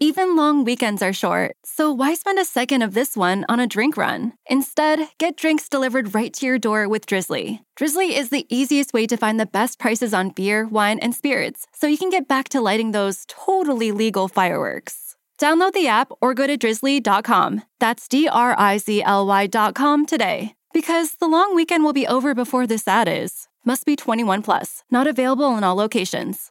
Even long weekends are short, so why spend a second of this one on a drink run? Instead, get drinks delivered right to your door with Drizly. Drizly is the easiest way to find the best prices on beer, wine, and spirits, so you can get back to lighting those totally legal fireworks. Download the app or go to drizly.com. That's D R I Z L Y.com today. Because the long weekend will be over before this ad is. Must be 21 plus, not available in all locations.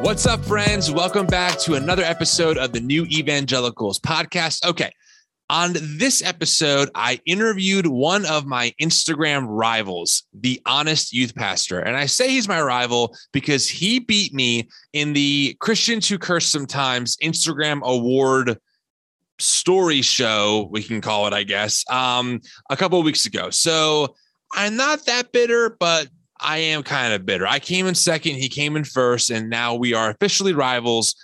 What's up, friends? Welcome back to another episode of the New Evangelicals podcast. Okay, on this episode, I interviewed one of my Instagram rivals, the Honest Youth Pastor. And I say he's my rival because he beat me in the Christians Who Curse Sometimes Instagram award story show, we can call it, I guess, um, a couple weeks ago. So I'm not that bitter, but I am kind of bitter. I came in second, he came in first, and now we are officially rivals.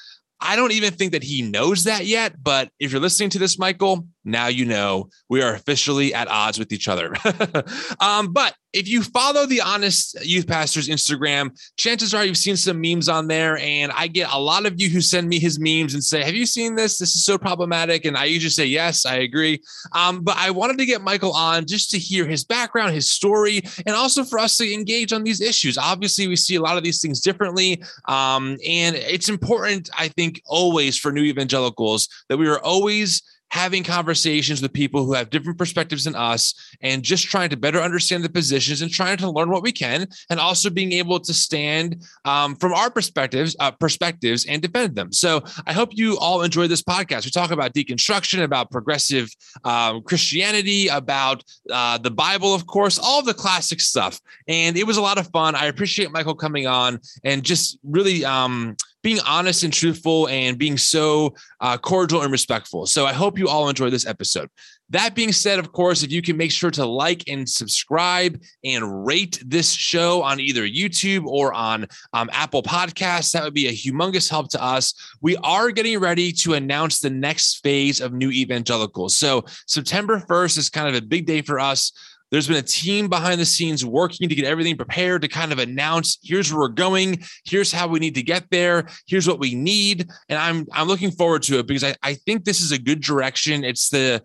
I don't even think that he knows that yet, but if you're listening to this, Michael, now you know we are officially at odds with each other. um, but if you follow the Honest Youth Pastor's Instagram, chances are you've seen some memes on there. And I get a lot of you who send me his memes and say, Have you seen this? This is so problematic. And I usually say, Yes, I agree. Um, but I wanted to get Michael on just to hear his background, his story, and also for us to engage on these issues. Obviously, we see a lot of these things differently. Um, and it's important, I think, always for new evangelicals that we are always having conversations with people who have different perspectives than us and just trying to better understand the positions and trying to learn what we can and also being able to stand um, from our perspectives uh, perspectives and defend them. So i hope you all enjoy this podcast. We talk about deconstruction about progressive um, christianity about uh, the bible of course all the classic stuff. And it was a lot of fun. I appreciate michael coming on and just really um, being honest and truthful and being so uh, cordial and respectful. So I hope you all enjoy this episode. That being said, of course, if you can make sure to like and subscribe and rate this show on either YouTube or on um, Apple Podcasts, that would be a humongous help to us. We are getting ready to announce the next phase of New Evangelicals. So September 1st is kind of a big day for us. There's been a team behind the scenes working to get everything prepared to kind of announce here's where we're going, here's how we need to get there, here's what we need. And I'm I'm looking forward to it because I, I think this is a good direction. It's the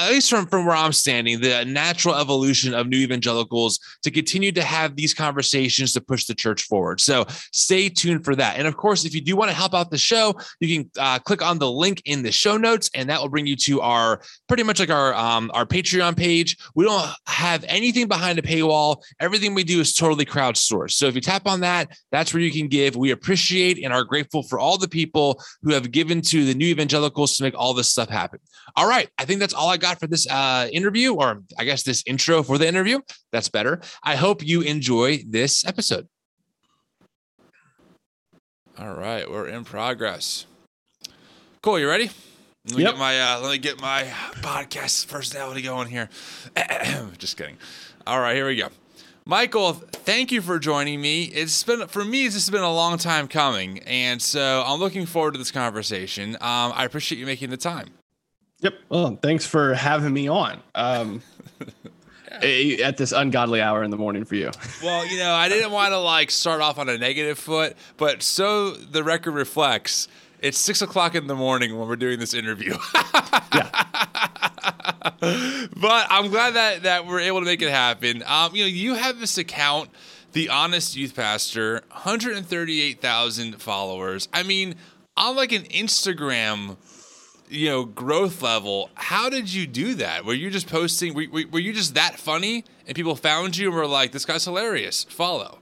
at least from, from where I'm standing, the natural evolution of new evangelicals to continue to have these conversations to push the church forward. So stay tuned for that. And of course, if you do want to help out the show, you can uh, click on the link in the show notes, and that will bring you to our pretty much like our um, our Patreon page. We don't have anything behind a paywall. Everything we do is totally crowdsourced. So if you tap on that, that's where you can give. We appreciate and are grateful for all the people who have given to the new evangelicals to make all this stuff happen. All right, I think that's all I got for this uh, interview, or I guess this intro for the interview. That's better. I hope you enjoy this episode. All right, we're in progress. Cool, you ready? Let me Yep. get my uh, let me get my podcast personality going here. Just kidding. All right, here we go. Michael, thank you for joining me. It's been for me. This has been a long time coming, and so I'm looking forward to this conversation. Um, I appreciate you making the time. Yep. Well, thanks for having me on. Um, at this ungodly hour in the morning for you. Well, you know, I didn't want to like start off on a negative foot, but so the record reflects, it's six o'clock in the morning when we're doing this interview. Yeah. but I'm glad that that we're able to make it happen. Um, you know, you have this account, the Honest Youth Pastor, 138,000 followers. I mean, on like an Instagram, you know, growth level. How did you do that? Were you just posting? Were, were, were you just that funny, and people found you and were like, "This guy's hilarious." Follow.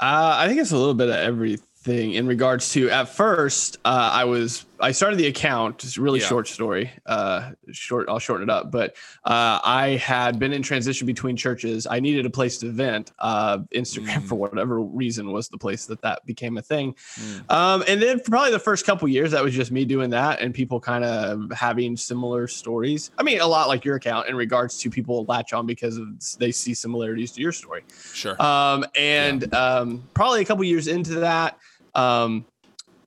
Uh, I think it's a little bit of everything in regards to at first, uh, I was I started the account. Just a really Yeah. short story. Uh, short. I'll shorten it up. But uh, I had been in transition between churches. I needed a place to vent. Uh, Instagram, Mm. for whatever reason, was the place that that became a thing. Mm. Um, and then for probably the first couple years, that was just me doing that, and people kind of having similar stories. I mean, a lot like your account in regards to people latch on because of, they see similarities to your story. Sure. Um, and um, probably a couple years into that, um,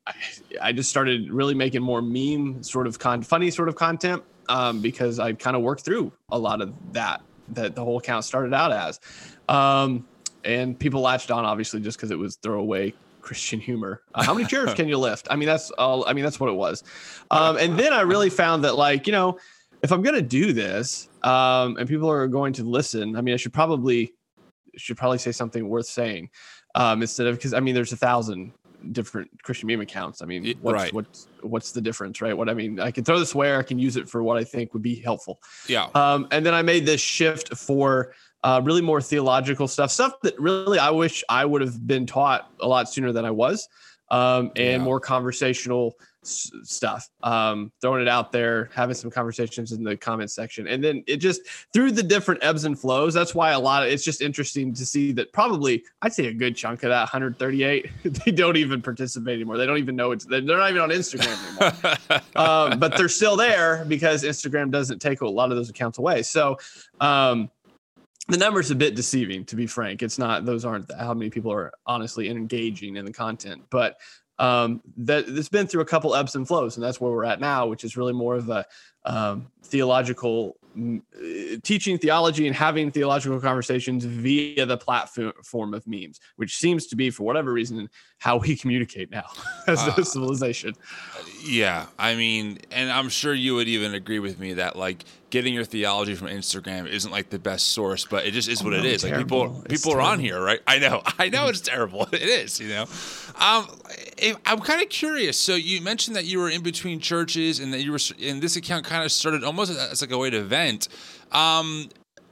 I, I just started really making more meme sort of con, funny sort of content um, because I kind of worked through a lot of that that the whole account started out as. Um, and people latched on obviously just because it was throwaway Christian humor. Uh, how many chairs can you lift? I mean, that's all. I mean, that's what it was. Um, and then I really found that, like, you know, if I'm gonna do this, um, and people are going to listen, I mean, I should probably should probably say something worth saying um, instead of because I mean, there's a thousand different Christian meme accounts. I mean, what's, right. what's what's the difference, right? What I mean, I can throw this where I can use it for what I think would be helpful. yeah. Um, and then I made this shift for uh, really more theological stuff, stuff that really I wish I would have been taught a lot sooner than I was, um, and Yeah. more conversational s- stuff. Um, throwing it out there, having some conversations in the comment section, and then it just through the different ebbs and flows. That's why a lot of it's just interesting to see that probably I'd say a good chunk of that 138 they don't even participate anymore. They don't even know it's they're not even on Instagram anymore um, but they're still there because Instagram doesn't take a lot of those accounts away. So um, the number's a bit deceiving, to be frank. It's not; those aren't how many people are honestly engaging in the content. But um, that it's been through a couple ebbs and flows, and that's where we're at now, which is really more of a um, theological mm, uh, teaching theology and having theological conversations via the platform of memes, which seems to be, for whatever reason, how we communicate now as Uh, a civilization. Yeah, I mean, and I'm sure you would even agree with me that like getting your theology from Instagram isn't like the best source, but it just is what Oh, it no, is. Like people, It's people are on here, right? I know, I know, it's terrible. It is, you know. Um, if- I'm kind of curious. So you mentioned that you were in between churches, and that you were, and this account kind of started almost as like a way to vent. Um,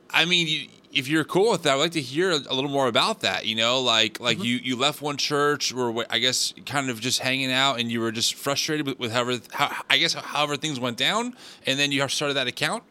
I mean, you, if you're cool with that, I'd like to hear a little more about that. You know, like like Mm-hmm. you you left one church, or I guess kind of just hanging out, and you were just frustrated with, with however how, I guess however things went down, and then you started that account.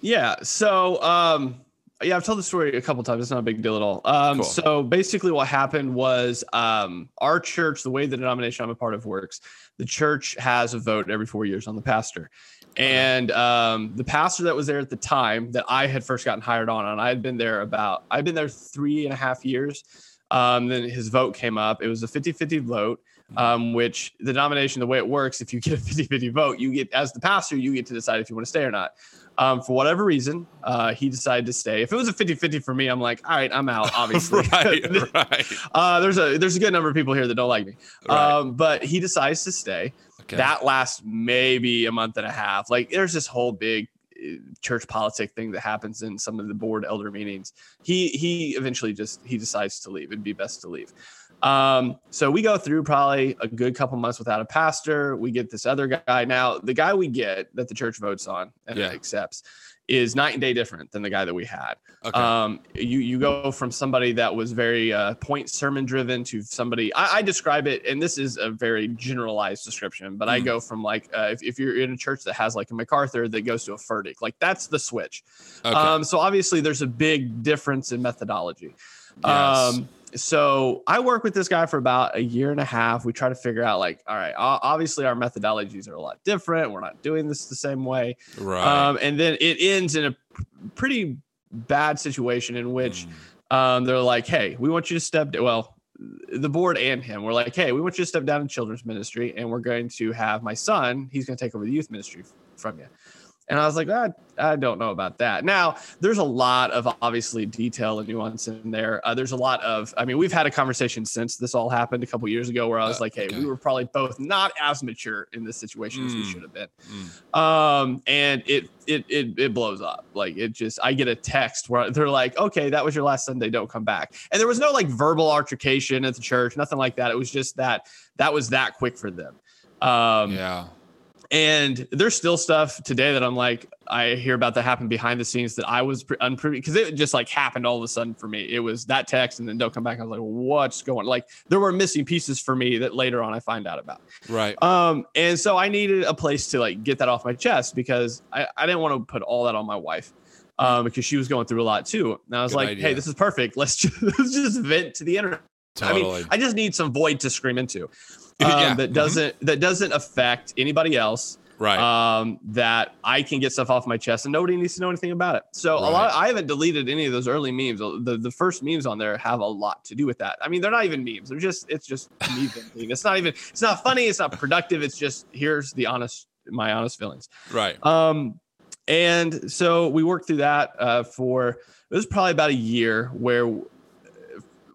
Yeah. So, um, yeah, I've told the story a couple times. It's not a big deal at all. Um, Cool. So basically, what happened was um, our church, the way the denomination I'm a part of works, the church has a vote every four years on the pastor. And um, the pastor that was there at the time that I had first gotten hired on, and I had been there about, I'd been there three and a half years. Um, then his vote came up. It was a 50 50 vote, um, which the nomination, the way it works, if you get a 50 50 vote, you get, as the pastor, you get to decide if you want to stay or not. Um, for whatever reason, uh, he decided to stay. If it was a 50 50 for me, I'm like, all right, I'm out, obviously. right, right. uh, there's a there's a good number of people here that don't like me. Right. Um, but he decides to stay. Okay. That lasts maybe a month and a half. Like there's this whole big uh, church politic thing that happens in some of the board elder meetings. He he eventually just he decides to leave. It'd be best to leave. Um, so we go through probably a good couple months without a pastor. We get this other guy. Now, the guy we get that the church votes on and Yeah. accepts is night and day different than the guy that we had. okay. Um, you you go from somebody that was very uh, point sermon driven to somebody. I, I describe it, and this is a very generalized description, but I Mm. go from like uh, if, if you're in a church that has like a MacArthur that goes to a Furtick, like that's the switch. okay. Um, so obviously there's a big difference in methodology. Yes. Um, so I work with this guy for about a year and a half. We try to figure out like, all right, obviously our methodologies are a lot different. We're not doing this the same way. right. Um, and then it ends in a pretty bad situation in which Mm. um, they're like, "Hey, we want you to step." d- Well, the board and him were like, "Hey, we want you to step down in children's ministry, and we're going to have my son. He's going to take over the youth ministry from you." And I was like, I, I don't know about that. Now, there's a lot of obviously detail and nuance in there. Uh, there's a lot of, I mean, we've had a conversation since this all happened a couple years ago where I was Uh, like, hey, okay. we were probably both not as mature in this situation as we Mm. should have been Mm. um and it, it it it blows up like it just i get a text where they're like okay that was your last sunday don't come back and there was no like verbal altercation at the church nothing like that it was just that that was that quick for them um yeah. And there's still stuff today that I'm like, I hear about that happened behind the scenes that I was pre- unprivy because it just like happened all of a sudden for me. It was that text and then don't come back. I was like, what's going? Like there were missing pieces for me that later on I find out about. Right. Um, and so I needed a place to like get that off my chest because I, I didn't want to put all that on my wife. Um, because she was going through a lot too. And I was Good like, idea. hey, this is perfect. Let's just, let's just vent to the internet. Totally. I mean, I just need some void to scream into. Um, Yeah. that Mhm. doesn't that doesn't affect anybody else right. um, that I can get stuff off my chest and nobody needs to know anything about it. So a lot, I haven't deleted any of those early memes. The the first memes on there have a lot to do with that. I mean, they're not even memes. They're just it's just me venting. It's not even it's not funny. It's not productive. It's just here's the honest my honest feelings. right. Um, and so we worked through that uh, for it was probably about a year where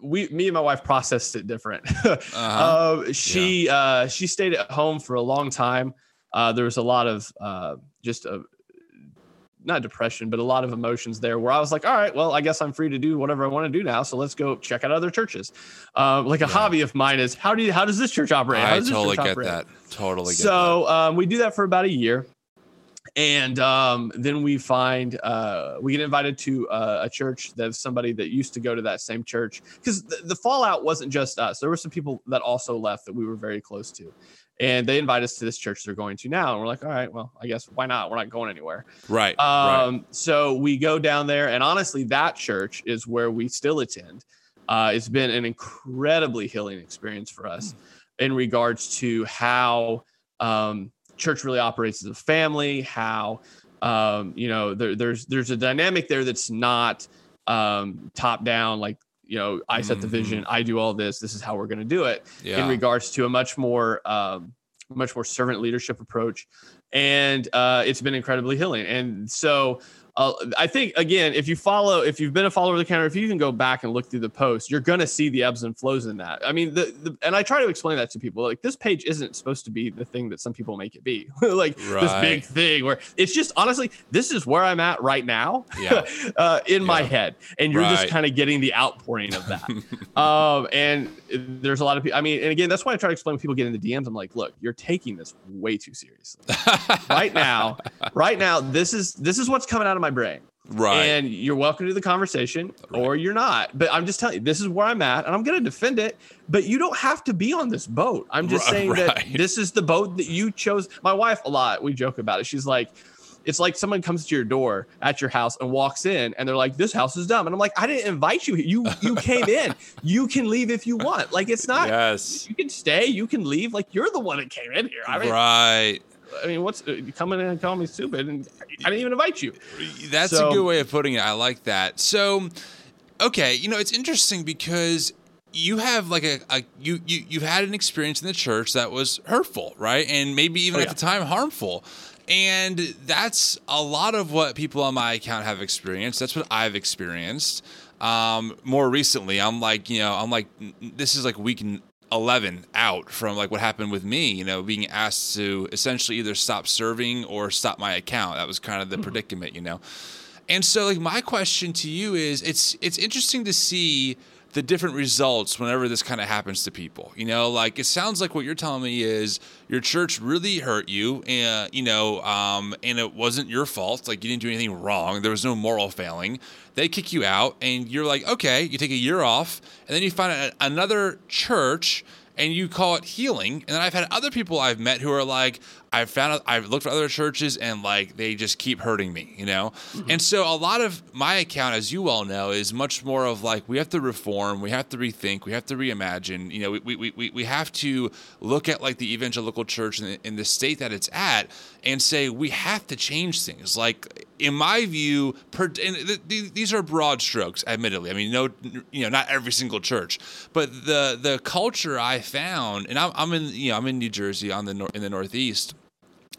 we me and my wife processed it different. Uh-huh. uh, she uh, she stayed at home for a long time. Uh, there was a lot of uh, just a not depression, but a lot of emotions there where I was like, all right, well, I guess I'm free to do whatever I want to do now. So let's go check out other churches. Um, like a hobby of mine is how do you, how does this church operate? I totally get operate? that. Totally get so um, we do that for about a year and um, then we find uh, we get invited to uh, a church that's somebody that used to go to that same church because the, the fallout wasn't just us there were some people that also left that we were very close to and they invite us to this church they're going to now and we're like all right well i guess why not we're not going anywhere that. Right. right. um, So we go down there, and honestly, that church is where we still attend. Uh, it's been an incredibly healing experience for us in regards to how um, church really operates as a family. How um, you know there, there's there's a dynamic there that's not um, top down, like you know I set the vision, I do all this, this is how we're going to do it Yeah. in regards to a much more um, much more servant leadership approach and uh, it's been incredibly healing and so uh, I think again, if you follow, if you've been a follower of the counter, if you can go back and look through the post, you're gonna see the ebbs and flows in that. I mean, the, the and I try to explain that to people. Like this page isn't supposed to be the thing that some people make it be, like this big thing where it's just honestly, this is where I'm at right now, Yeah. uh, in my head, and you're just kind of getting the outpouring of that. um, and there's a lot of people. I mean, and again, that's why I try to explain when people get in the DMs. I'm like, look, you're taking this way too seriously right now. Right now, this is this is what's coming out of my brain. right. And you're welcome to the conversation or you're not. But I'm just telling you, this is where I'm at and I'm going to defend it. But you don't have to be on this boat. I'm just saying that this is the boat that you chose. My wife, a lot, we joke about it. She's like, it's like someone comes to your door at your house and walks in and they're like, this house is dumb. And I'm like, I didn't invite you. You you came in. You can leave if you want. Like it's not yes. you can stay, you can leave. Like you're the one that came in here. I mean, right. I mean, what's uh, coming in and calling me stupid? And I didn't even invite you. That's So- a good way of putting it. I like that. So, okay, you know, it's interesting because you have like a, a you, you you've had an experience in the church that was hurtful, right? And maybe even Oh, at yeah. the time harmful. And that's a lot of what people on my account have experienced. That's what I've experienced. Um, more recently, I'm like, you know, I'm like, this is like week 11 out from like what happened with me, you know, being asked to essentially either stop serving or stop my account. That was kind of the mm-hmm. predicament, you know. And so like my question to you is it's it's interesting to see the different results whenever this kind of happens to people. You know, like it sounds like what you're telling me is your church really hurt you, and you know, um, and it wasn't your fault. Like you didn't do anything wrong. There was no moral failing. They kick you out, and you're like, okay, you take a year off, and then you find another church and you call it healing. And then I've had other people I've met who are like, I've found out, I've looked for other churches and like they just keep hurting me, you know? Mm-hmm. And so a lot of my account, as you well know, is much more of like, we have to reform, we have to rethink, we have to reimagine, you know, we, we, we, we have to look at like the evangelical church in the, in the state that it's at and say, we have to change things. Like, in my view, per, th- th- these are broad strokes, admittedly. I mean, no, you know, not every single church, but the the culture I found, and I'm, I'm in, you know, I'm in New Jersey on the nor- in the Northeast.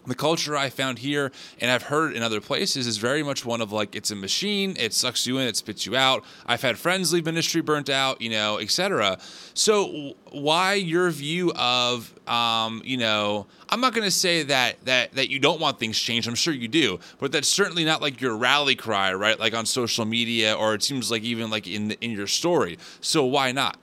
The culture I found here, and I've heard in other places, is very much one of like it's a machine. It sucks you in, it spits you out. I've had friends leave ministry burnt out, you know, etc. So, why your view of, um, you know, I'm not going to say that that that you don't want things changed. I'm sure you do, but that's certainly not like your rally cry, right? Like on social media, or it seems like even like in in your story. So why not?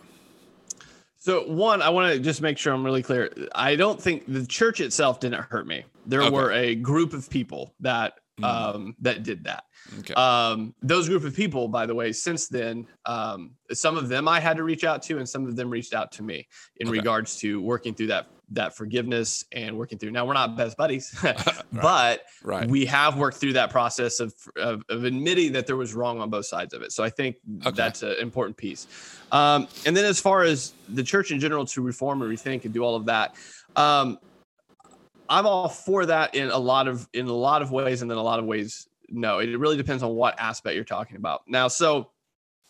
So one, I want to just make sure I'm really clear. I don't think the church itself didn't hurt me. There Okay. were a group of people that Mm. um, that did that. Okay. Um, those group of people, by the way, since then, um, some of them I had to reach out to, and some of them reached out to me in Okay. regards to working through that that forgiveness and working through. Now we're not best buddies, but right. we have worked through that process of, of of admitting that there was wrong on both sides of it. So I think Okay. that's an important piece. Um, and then as far as the church in general to reform and rethink and do all of that, um, I'm all for that in a lot of in a lot of ways, and then a lot of ways no. It really depends on what aspect you're talking about. Now, so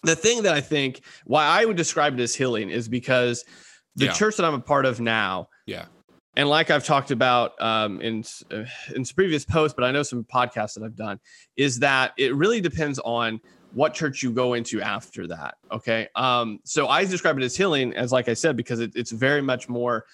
the thing that I think why I would describe it as healing is because the Yeah. church that I'm a part of now, yeah. and like I've talked about um, in uh, in some previous posts, but I know some podcasts that I've done, is that it really depends on what church you go into after that. Okay, um, so I describe it as healing, as like I said, because it, it's very much more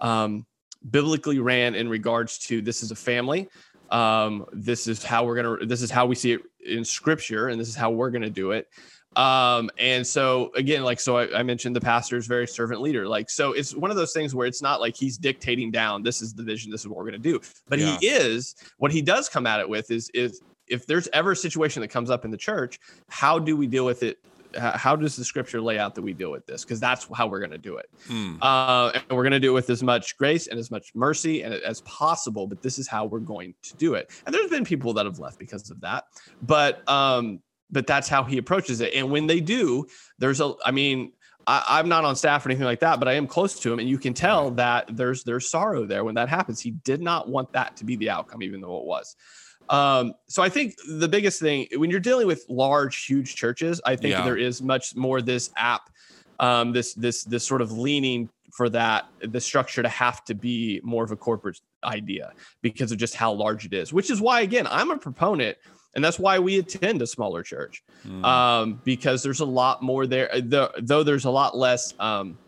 um, biblically ran in regards to this is a family. Um, this is how we're gonna. This is how we see it in Scripture, and this is how we're gonna do it. Um, and so again, like so I, I mentioned the pastor is very servant leader. Like so it's one of those things where it's not like he's dictating down, this is the vision, this is what we're gonna do. But Yeah. he is what he does come at it with is is if there's ever a situation that comes up in the church, how do we deal with it? How does the scripture lay out that we deal with this? Because that's how we're going to do it. Mm. Uh, and we're going to do it with as much grace and as much mercy and as possible. But this is how we're going to do it. And there's been people that have left because of that. But um, but that's how he approaches it. And when they do, there's a. I mean, I, I'm not on staff or anything like that, but I am close to him, and you can tell that there's there's sorrow there when that happens. He did not want that to be the outcome, even though it was. Um, so I think the biggest thing when you're dealing with large, huge churches, I think Yeah. there is much more this app, um, this this this sort of leaning for that the structure to have to be more of a corporate idea because of just how large it is. Which is why, again, I'm a proponent, and that's why we attend a smaller church Mm. um, because there's a lot more there. Though, though there's a lot less um,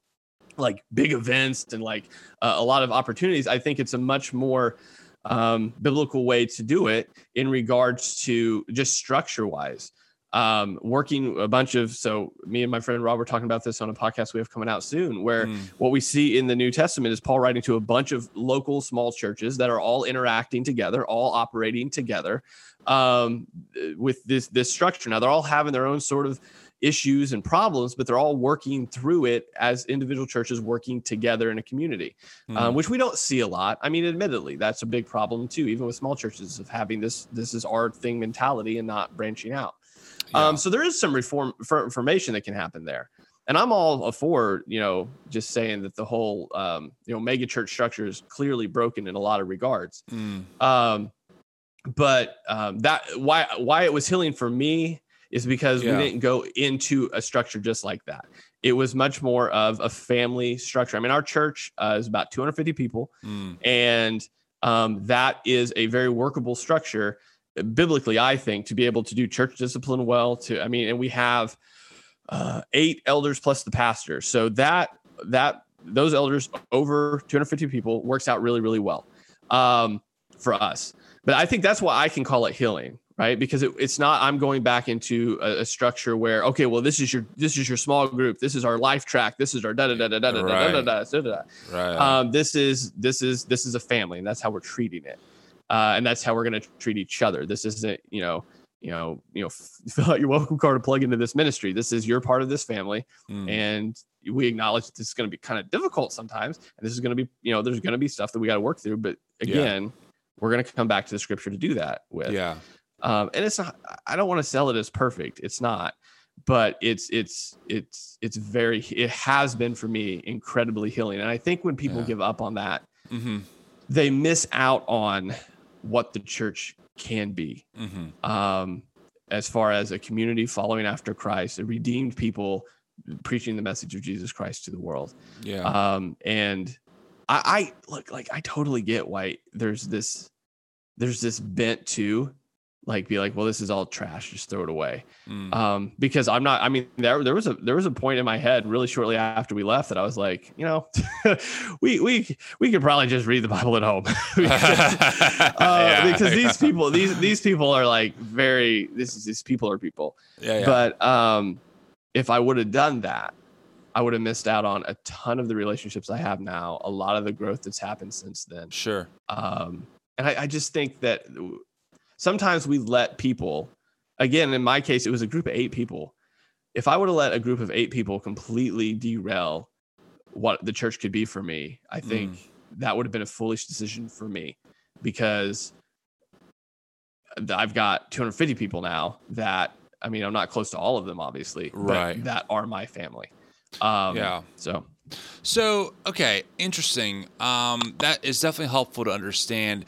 like big events and like uh, a lot of opportunities. I think it's a much more um, biblical way to do it in regards to just structure wise. Um, working a bunch of so me and my friend Rob were talking about this on a podcast we have coming out soon, where Mm. what we see in the New Testament is Paul writing to a bunch of local small churches that are all interacting together, all operating together um, with this this structure. Now they're all having their own sort of issues and problems, but they're all working through it as individual churches working together in a community, Mm. um, which we don't see a lot. I mean, admittedly, that's a big problem too, even with small churches of having this this is our thing mentality and not branching out. Yeah. Um, so there is some reform for information that can happen there. And I'm all for, you know, just saying that the whole, um, you know, mega church structure is clearly broken in a lot of regards. Mm. Um, but um, that why why it was healing for me is because Yeah. we didn't go into a structure just like that. It was much more of a family structure. I mean, our church uh, is about 250 people, Mm. and um, that is a very workable structure uh, biblically i think to be able to do church discipline well to i mean and we have uh, eight elders plus the pastor so that that those elders over 250 people works out really really well um, for us but i think that's why i can call it healing right? Because it, it's not i'm going back into a, a structure where okay well this is your this is your small group. This is our life track. This is our da da da da da da da da da da Right. um, this is this is this is a family and that's how we're treating it. Uh, and that's how we're going to treat each other. This isn't you know you know you know fill out your welcome card to plug into this ministry. This is your part of this family Mm. and we acknowledge this is going to be kind of difficult sometimes and this is going to be you know there's going to be stuff that we got to work through but Yeah. again we're going to come back to the scripture to do that with. Yeah. Um, and it's not i don't want to sell it as perfect it's not but it's it's it's it's very it has been for me incredibly healing and i think when people Yeah. give up on that Mm-hmm. they miss out on what the church can be Mm-hmm. um, as far as a community following after christ a redeemed people preaching the message of jesus christ to the world Yeah. um and i i look like i totally get why there's this there's this bent to like be like well this is all trash just throw it away Mm. um because i'm not i mean there there was a there was a point in my head really shortly after we left that i was like you know we we we could probably just read the bible at home because, uh, Yeah, because yeah. these people these these people are like very this is these people are people yeah. Yeah. but um if i would have done that i would have missed out on a ton of the relationships i have now a lot of the growth that's happened since then sure. um and I, I just think that sometimes we let people, again, in my case, it was a group of eight people. If I would have let a group of eight people completely derail what the church could be for me, I think mm. that would have been a foolish decision for me because I've got 250 people now that I mean, I'm not close to all of them, obviously, right? that are my family. Um, yeah. So, so okay, interesting. Um, that is definitely helpful to understand.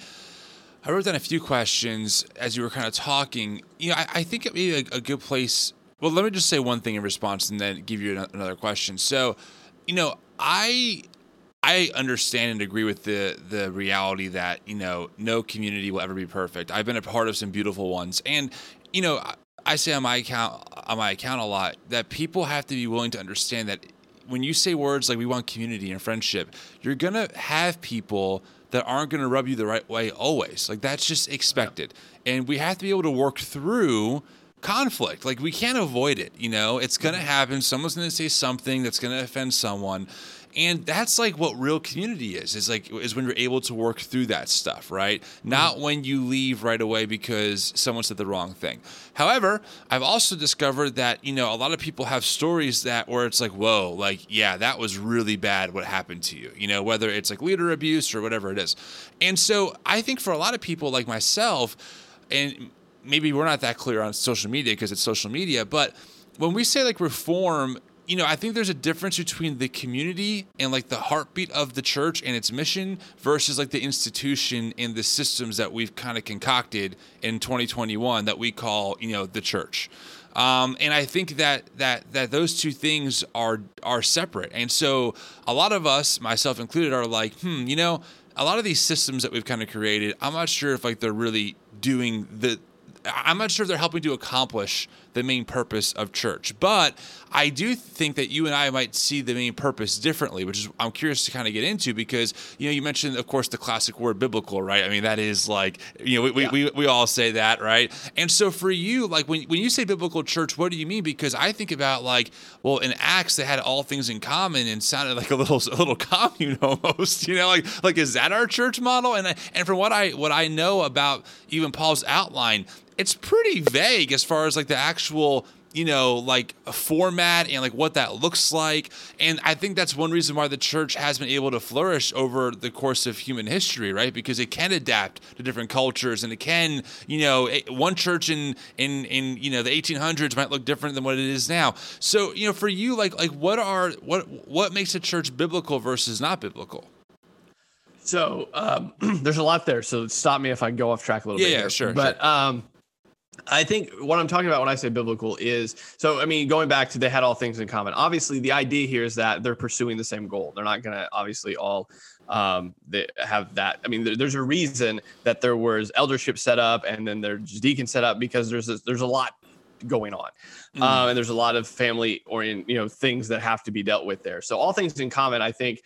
I wrote down a few questions as you were kind of talking. You know, I, I think it would be a, a, good place. Well, let me just say one thing in response, and then give you another question. So, you know, I I understand and agree with the the reality that you know no community will ever be perfect. I've been a part of some beautiful ones, and you know I say on my account on my account a lot that people have to be willing to understand that when you say words like we want community and friendship, you're gonna have people that aren't gonna rub you the right way always. Like that's just expected, and we have to be able to work through conflict. Like we can't avoid it. You know, it's gonna mm-hmm. happen. Someone's gonna say something that's gonna offend someone and that's like what real community is is like is when you're able to work through that stuff right? Not mm-hmm. when you leave right away because someone said the wrong thing. However i've also discovered that you know a lot of people have stories that where it's like whoa like yeah that was really bad what happened to you you know whether it's like leader abuse or whatever it is. And so i think for a lot of people like myself and maybe we're not that clear on social media because it's social media but when we say like reform you know, I think there's a difference between the community and like the heartbeat of the church and its mission versus like the institution and the systems that we've kind of concocted in 2021 that we call, you know, the church. Um, and I think that that that those two things are are separate. And so a lot of us, myself included, are like, hmm, you know, a lot of these systems that we've kind of created, I'm not sure if like they're really doing the I'm not sure if they're helping to accomplish the main purpose of church, but I do think that you and I might see the main purpose differently, which is I'm curious to kind of get into because you know you mentioned, of course, the classic word biblical, right? I mean that is like you know we, yeah. we, we, all say that, right? And so for you, like when when you say biblical church, what do you mean? Because I think about like well in Acts they had all things in common and sounded like a little a little commune almost, you know, like like is that our church model? And I, and from what I what I know about even Paul's outline it's pretty vague as far as like the actual you know, like a format and like what that looks like. And I think that's one reason why the church has been able to flourish over the course of human history, right? Because it can adapt to different cultures and it can, you know, one church in in in you know the 1800s might look different than what it is now. So, you know, for you like like what are what what makes a church biblical versus not biblical? So, um, there's a lot there. So, stop me if I go off track a little yeah, bit. Yeah, here. sure. But sure. um I think what I'm talking about when I say biblical is so, I mean, going back to they had all things in common. Obviously, the idea here is that they're pursuing the same goal. They're not going to obviously all um, they have that. I mean, there, there's a reason that there was eldership set up and then there's deacon set up because there's a, there's a lot going on, mm. uh, and there's a lot of family orient you know things that have to be dealt with there. So all things in common, I think,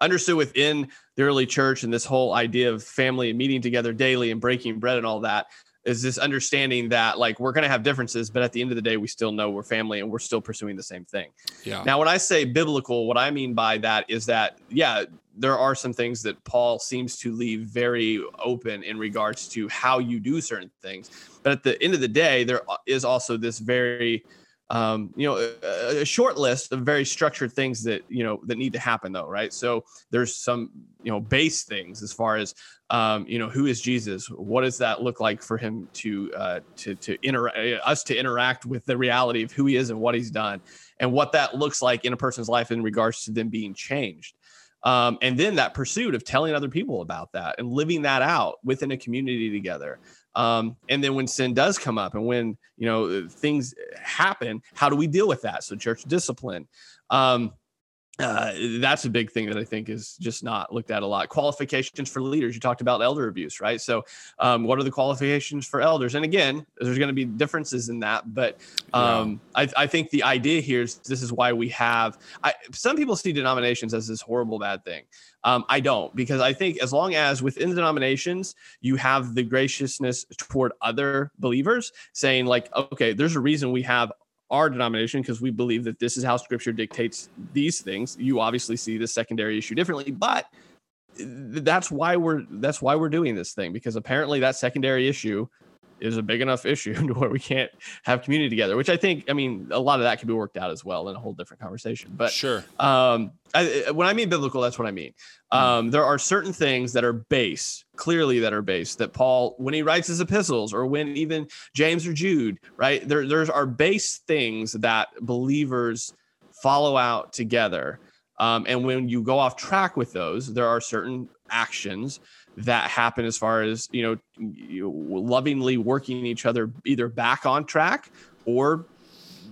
understood within the early church and this whole idea of family and meeting together daily and breaking bread and all that is this understanding that like we're going to have differences but at the end of the day we still know we're family and we're still pursuing the same thing. Yeah. Now when i say biblical what i mean by that is that yeah there are some things that paul seems to leave very open in regards to how you do certain things. But at the end of the day there is also this very um, you know, a, a, short list of very structured things that you know that need to happen, though, right? So there's some you know base things as far as um, you know who is Jesus? What does that look like for him to uh, to to interact us to interact with the reality of who he is and what he's done, and what that looks like in a person's life in regards to them being changed. Um, and then that pursuit of telling other people about that and living that out within a community together um, and then when sin does come up and when you know things happen, how do we deal with that? So church discipline. Um, uh, that's a big thing that I think is just not looked at a lot. Qualifications for leaders. You talked about elder abuse, right? So, um, what are the qualifications for elders? And again, there's going to be differences in that, but um, yeah. I, I, think the idea here is this is why we have. I, some people see denominations as this horrible bad thing. Um, I don't because I think as long as within the denominations you have the graciousness toward other believers, saying like, okay, there's a reason we have our denomination because we believe that this is how scripture dictates these things. You obviously see the secondary issue differently, but that's why we're that's why we're doing this thing because apparently that secondary issue is a big enough issue to where we can't have community together which i think i mean a lot of that can be worked out as well in a whole different conversation. But sure. um I, when i mean biblical that's what i mean. Um there are certain things that are base clearly that are base that paul when he writes his epistles or when even james or jude right there there's are base things that believers follow out together. Um, and when you go off track with those, there are certain actions that happen as far as you know, lovingly working each other either back on track or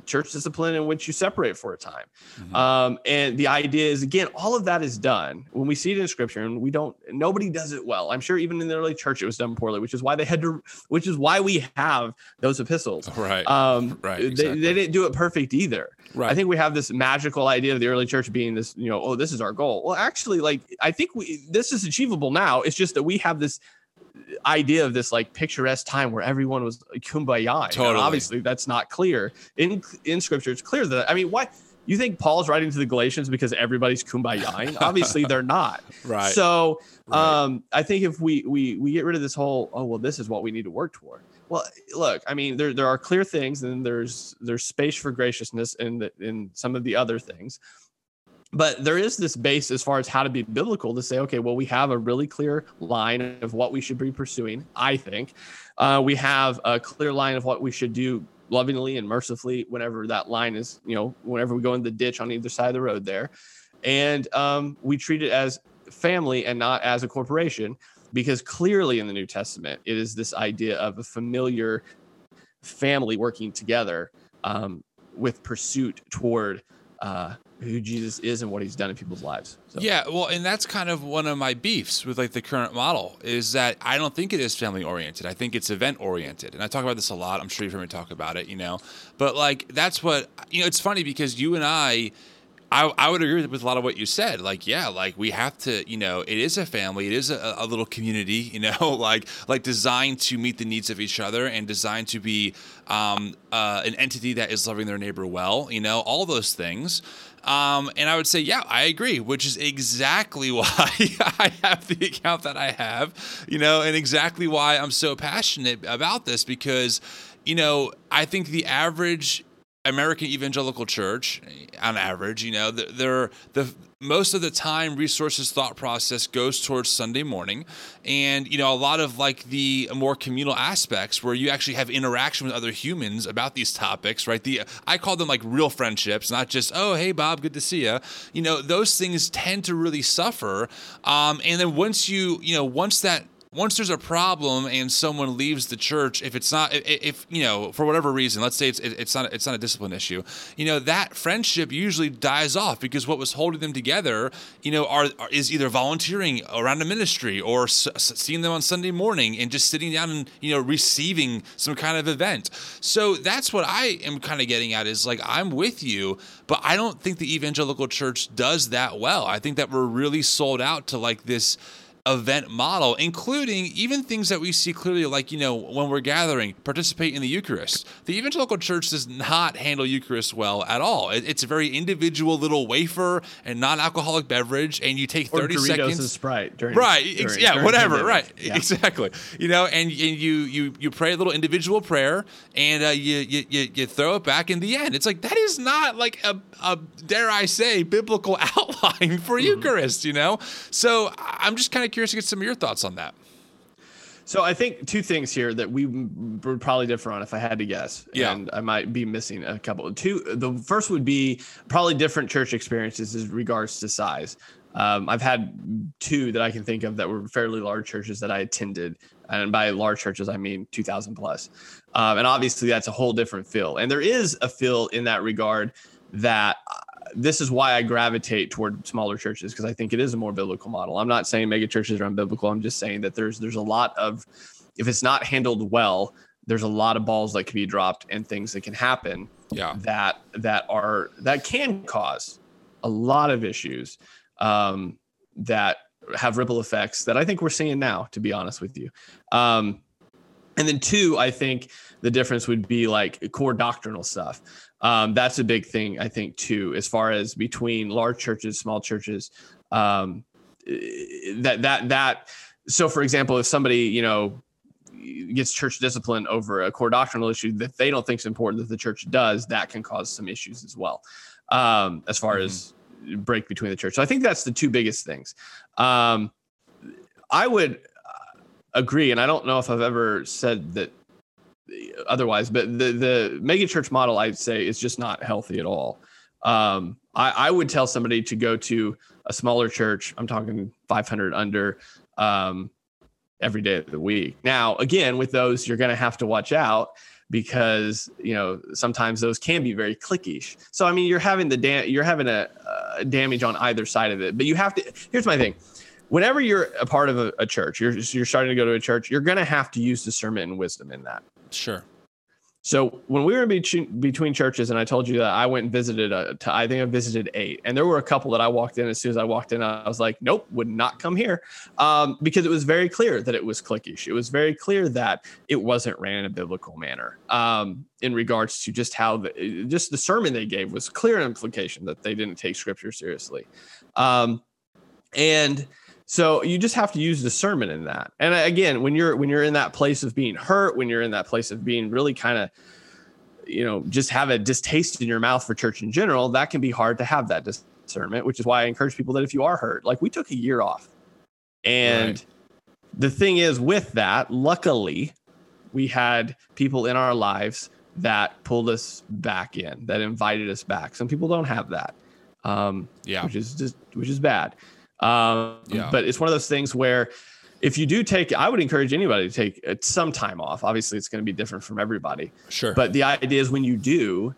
church discipline in which you separate for a time. Mm-hmm. Um, and the idea is again, all of that is done when we see it in scripture, and we don't. Nobody does it well. I'm sure even in the early church it was done poorly, which is why they had to. Which is why we have those epistles. Right. Um, right. Exactly. They, they didn't do it perfect either. Right. I think we have this magical idea of the early church being this, you know, oh, this is our goal. Well, actually, like I think we this is achievable now. It's just that we have this idea of this like picturesque time where everyone was kumbaya. Totally. obviously, that's not clear in in scripture. It's clear that I mean, why you think Paul's writing to the Galatians because everybody's kumbaya? obviously, they're not. Right. So, Right. um, I think if we we we get rid of this whole oh well, this is what we need to work toward. Well, look, I mean, there there are clear things, and there's there's space for graciousness in the, in some of the other things but there is this base as far as how to be biblical to say okay well we have a really clear line of what we should be pursuing i think. Uh, we have a clear line of what we should do lovingly and mercifully whenever that line is you know whenever we go in the ditch on either side of the road there. And um, we treat it as family and not as a corporation because clearly in the new testament it is this idea of a familiar family working together um, with pursuit toward uh, who Jesus is and what he's done in people's lives. So. Yeah, well, and that's kind of one of my beefs with like the current model is that I don't think it is family oriented. I think it's event oriented. And I talk about this a lot. I'm sure you've heard me talk about it, you know. But like that's what you know, it's funny because you and I I, I would agree with a lot of what you said. Like, yeah, like we have to, you know, it is a family, it is a, a little community, you know, like like designed to meet the needs of each other and designed to be um, uh, an entity that is loving their neighbor well, you know, all those things. Um, and I would say, yeah, I agree, which is exactly why I have the account that I have, you know, and exactly why I'm so passionate about this because, you know, I think the average American evangelical church, on average, you know, they're the most of the time resources thought process goes towards Sunday morning, and you know, a lot of like the more communal aspects where you actually have interaction with other humans about these topics, right? The I call them like real friendships, not just oh hey Bob, good to see you. You know, those things tend to really suffer, um, and then once you you know once that once there's a problem and someone leaves the church, if it's not, if, you know, for whatever reason, let's say it's it's not it's not a discipline issue, you know, that friendship usually dies off because what was holding them together, you know, are, are is either volunteering around a ministry or s- seeing them on Sunday morning and just sitting down and you know receiving some kind of event. So that's what I am kind of getting at is like I'm with you, but I don't think the evangelical church does that well. I think that we're really sold out to like this event model, including even things that we see clearly, like, you know, when we're gathering, participate in the Eucharist. The evangelical church does not handle Eucharist well at all. it's a very individual little wafer and non alcoholic beverage, and you take 30 or Doritos seconds. And Sprite during, right. During, yeah, during whatever. Right. Yeah. Exactly. You know, and, and you, you, you pray a little individual prayer and uh, you, you, you, you throw it back in the end. It's like, that is not like a, a dare I say, biblical outline for Mm-hmm. Eucharist, you know? So I'm just kind of curious to get some of your thoughts on that. So I think two things here that we would probably differ on if I had to guess. Yeah. And I might be missing a couple. Two the first would be probably different church experiences as regards to size. Um, I've had two that I can think of that were fairly large churches that I attended. And by large churches, I mean 2000 plus. Um, and obviously that's a whole different feel. And there is a feel in that regard that this is why I gravitate toward smaller churches because I think it is a more biblical model. I'm not saying mega churches are unbiblical. I'm just saying that there's there's a lot of if it's not handled well, there's a lot of balls that can be dropped and things that can happen Yeah. that that are that can cause a lot of issues um, that have ripple effects that I think we're seeing now. To be honest with you, um, and then two, I think the difference would be like core doctrinal stuff. Um, that's a big thing, I think, too, as far as between large churches, small churches. Um, that that that so for example if somebody you know gets church discipline over a core doctrinal issue that they don't think is important that the church does that can cause some issues as well um, as far mm-hmm. as break between the church so i think that's the two biggest things um, i would uh, agree and i don't know if i've ever said that otherwise but the the mega church model i'd say is just not healthy at all um, I, I would tell somebody to go to a smaller church. I'm talking 500 under um, every day of the week. Now, again, with those, you're going to have to watch out because you know sometimes those can be very clickish. So I mean, you're having the da- you're having a, a damage on either side of it. But you have to. Here's my thing. Whenever you're a part of a, a church, you're you're starting to go to a church, you're going to have to use discernment and wisdom in that. Sure. So when we were between, between churches, and I told you that I went and visited, a, to, I think I visited eight, and there were a couple that I walked in. As soon as I walked in, I was like, "Nope, would not come here," um, because it was very clear that it was cliquish. It was very clear that it wasn't ran in a biblical manner. Um, in regards to just how the just the sermon they gave was clear implication that they didn't take scripture seriously, um, and so you just have to use discernment in that. And again, when you're when you're in that place of being hurt, when you're in that place of being really kind of you know, just have a distaste in your mouth for church in general, that can be hard to have that discernment, which is why I encourage people that if you are hurt, like we took a year off. And right. the thing is with that, luckily, we had people in our lives that pulled us back in, that invited us back. Some people don't have that. Um, yeah, which is just which is bad. Um, yeah. But it's one of those things where if you do take, I would encourage anybody to take uh, some time off. Obviously, it's going to be different from everybody. Sure. But the idea is when you do,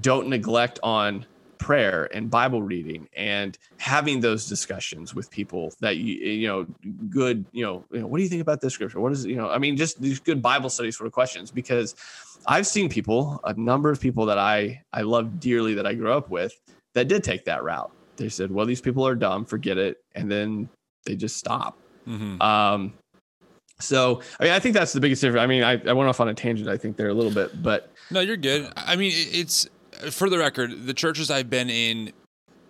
don't neglect on prayer and Bible reading and having those discussions with people that you you know good you know, you know what do you think about this scripture what is you know I mean just these good Bible studies sort of questions because I've seen people a number of people that I I love dearly that I grew up with that did take that route they said, well, these people are dumb, forget it. And then they just stop. Mm-hmm. Um, so, I mean, I think that's the biggest difference. I mean, I, I went off on a tangent, I think, there a little bit, but. No, you're good. I mean, it's for the record, the churches I've been in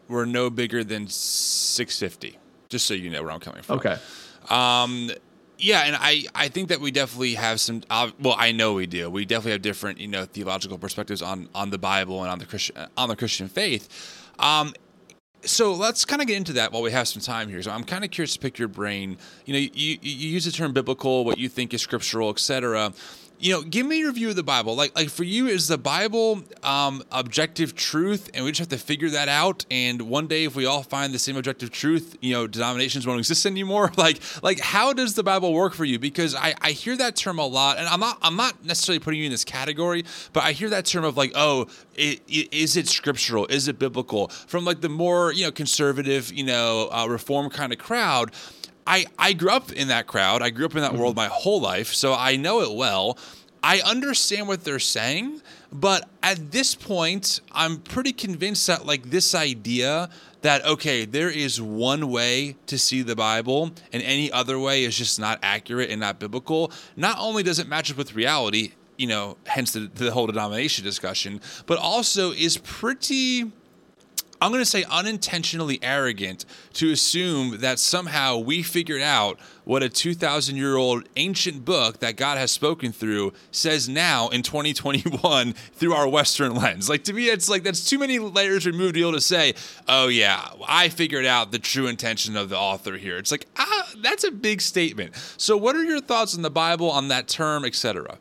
were no bigger than 650, just so you know where I'm coming from. Okay. Um, yeah, and I, I think that we definitely have some. Uh, well, I know we do. We definitely have different, you know, theological perspectives on on the Bible and on the Christian on the Christian faith. Um, so let's kind of get into that while we have some time here. So I'm kind of curious to pick your brain. You know, you, you use the term biblical, what you think is scriptural, etc you know, give me your view of the Bible. Like, like for you, is the Bible um, objective truth, and we just have to figure that out? And one day, if we all find the same objective truth, you know, denominations won't exist anymore. Like, like how does the Bible work for you? Because I, I hear that term a lot, and I'm not I'm not necessarily putting you in this category, but I hear that term of like, oh, it, it, is it scriptural? Is it biblical? From like the more you know conservative, you know, uh, reform kind of crowd. I, I grew up in that crowd. I grew up in that mm-hmm. world my whole life, so I know it well. I understand what they're saying, but at this point, I'm pretty convinced that like this idea that okay, there is one way to see the Bible and any other way is just not accurate and not biblical. Not only does it match up with reality, you know, hence the, the whole denomination discussion, but also is pretty I'm going to say unintentionally arrogant to assume that somehow we figured out what a 2,000 year old ancient book that God has spoken through says now in 2021 through our Western lens. Like to me, it's like that's too many layers removed to be able to say, oh, yeah, I figured out the true intention of the author here. It's like, ah, that's a big statement. So, what are your thoughts on the Bible, on that term, etc.?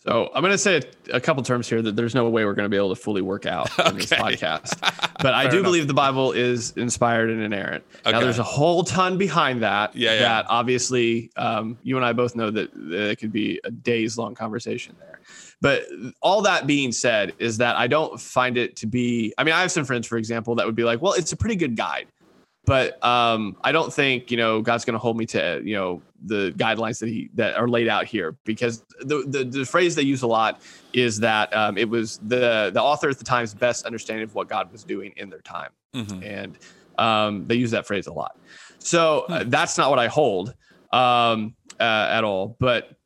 So I'm going to say a, couple terms here that there's no way we're going to be able to fully work out in this podcast. But I do enough. believe the Bible is inspired and inerrant. Okay. Now there's a whole ton behind that. Yeah, yeah. That obviously um, you and I both know that it could be a days long conversation there. But all that being said, is that I don't find it to be. I mean, I have some friends, for example, that would be like, "Well, it's a pretty good guide." But um, I don't think you know God's going to hold me to you know the guidelines that he that are laid out here because the the, the phrase they use a lot is that um, it was the the author at the time's best understanding of what God was doing in their time, mm-hmm. and um, they use that phrase a lot. So uh, hmm. that's not what I hold um, uh, at all, but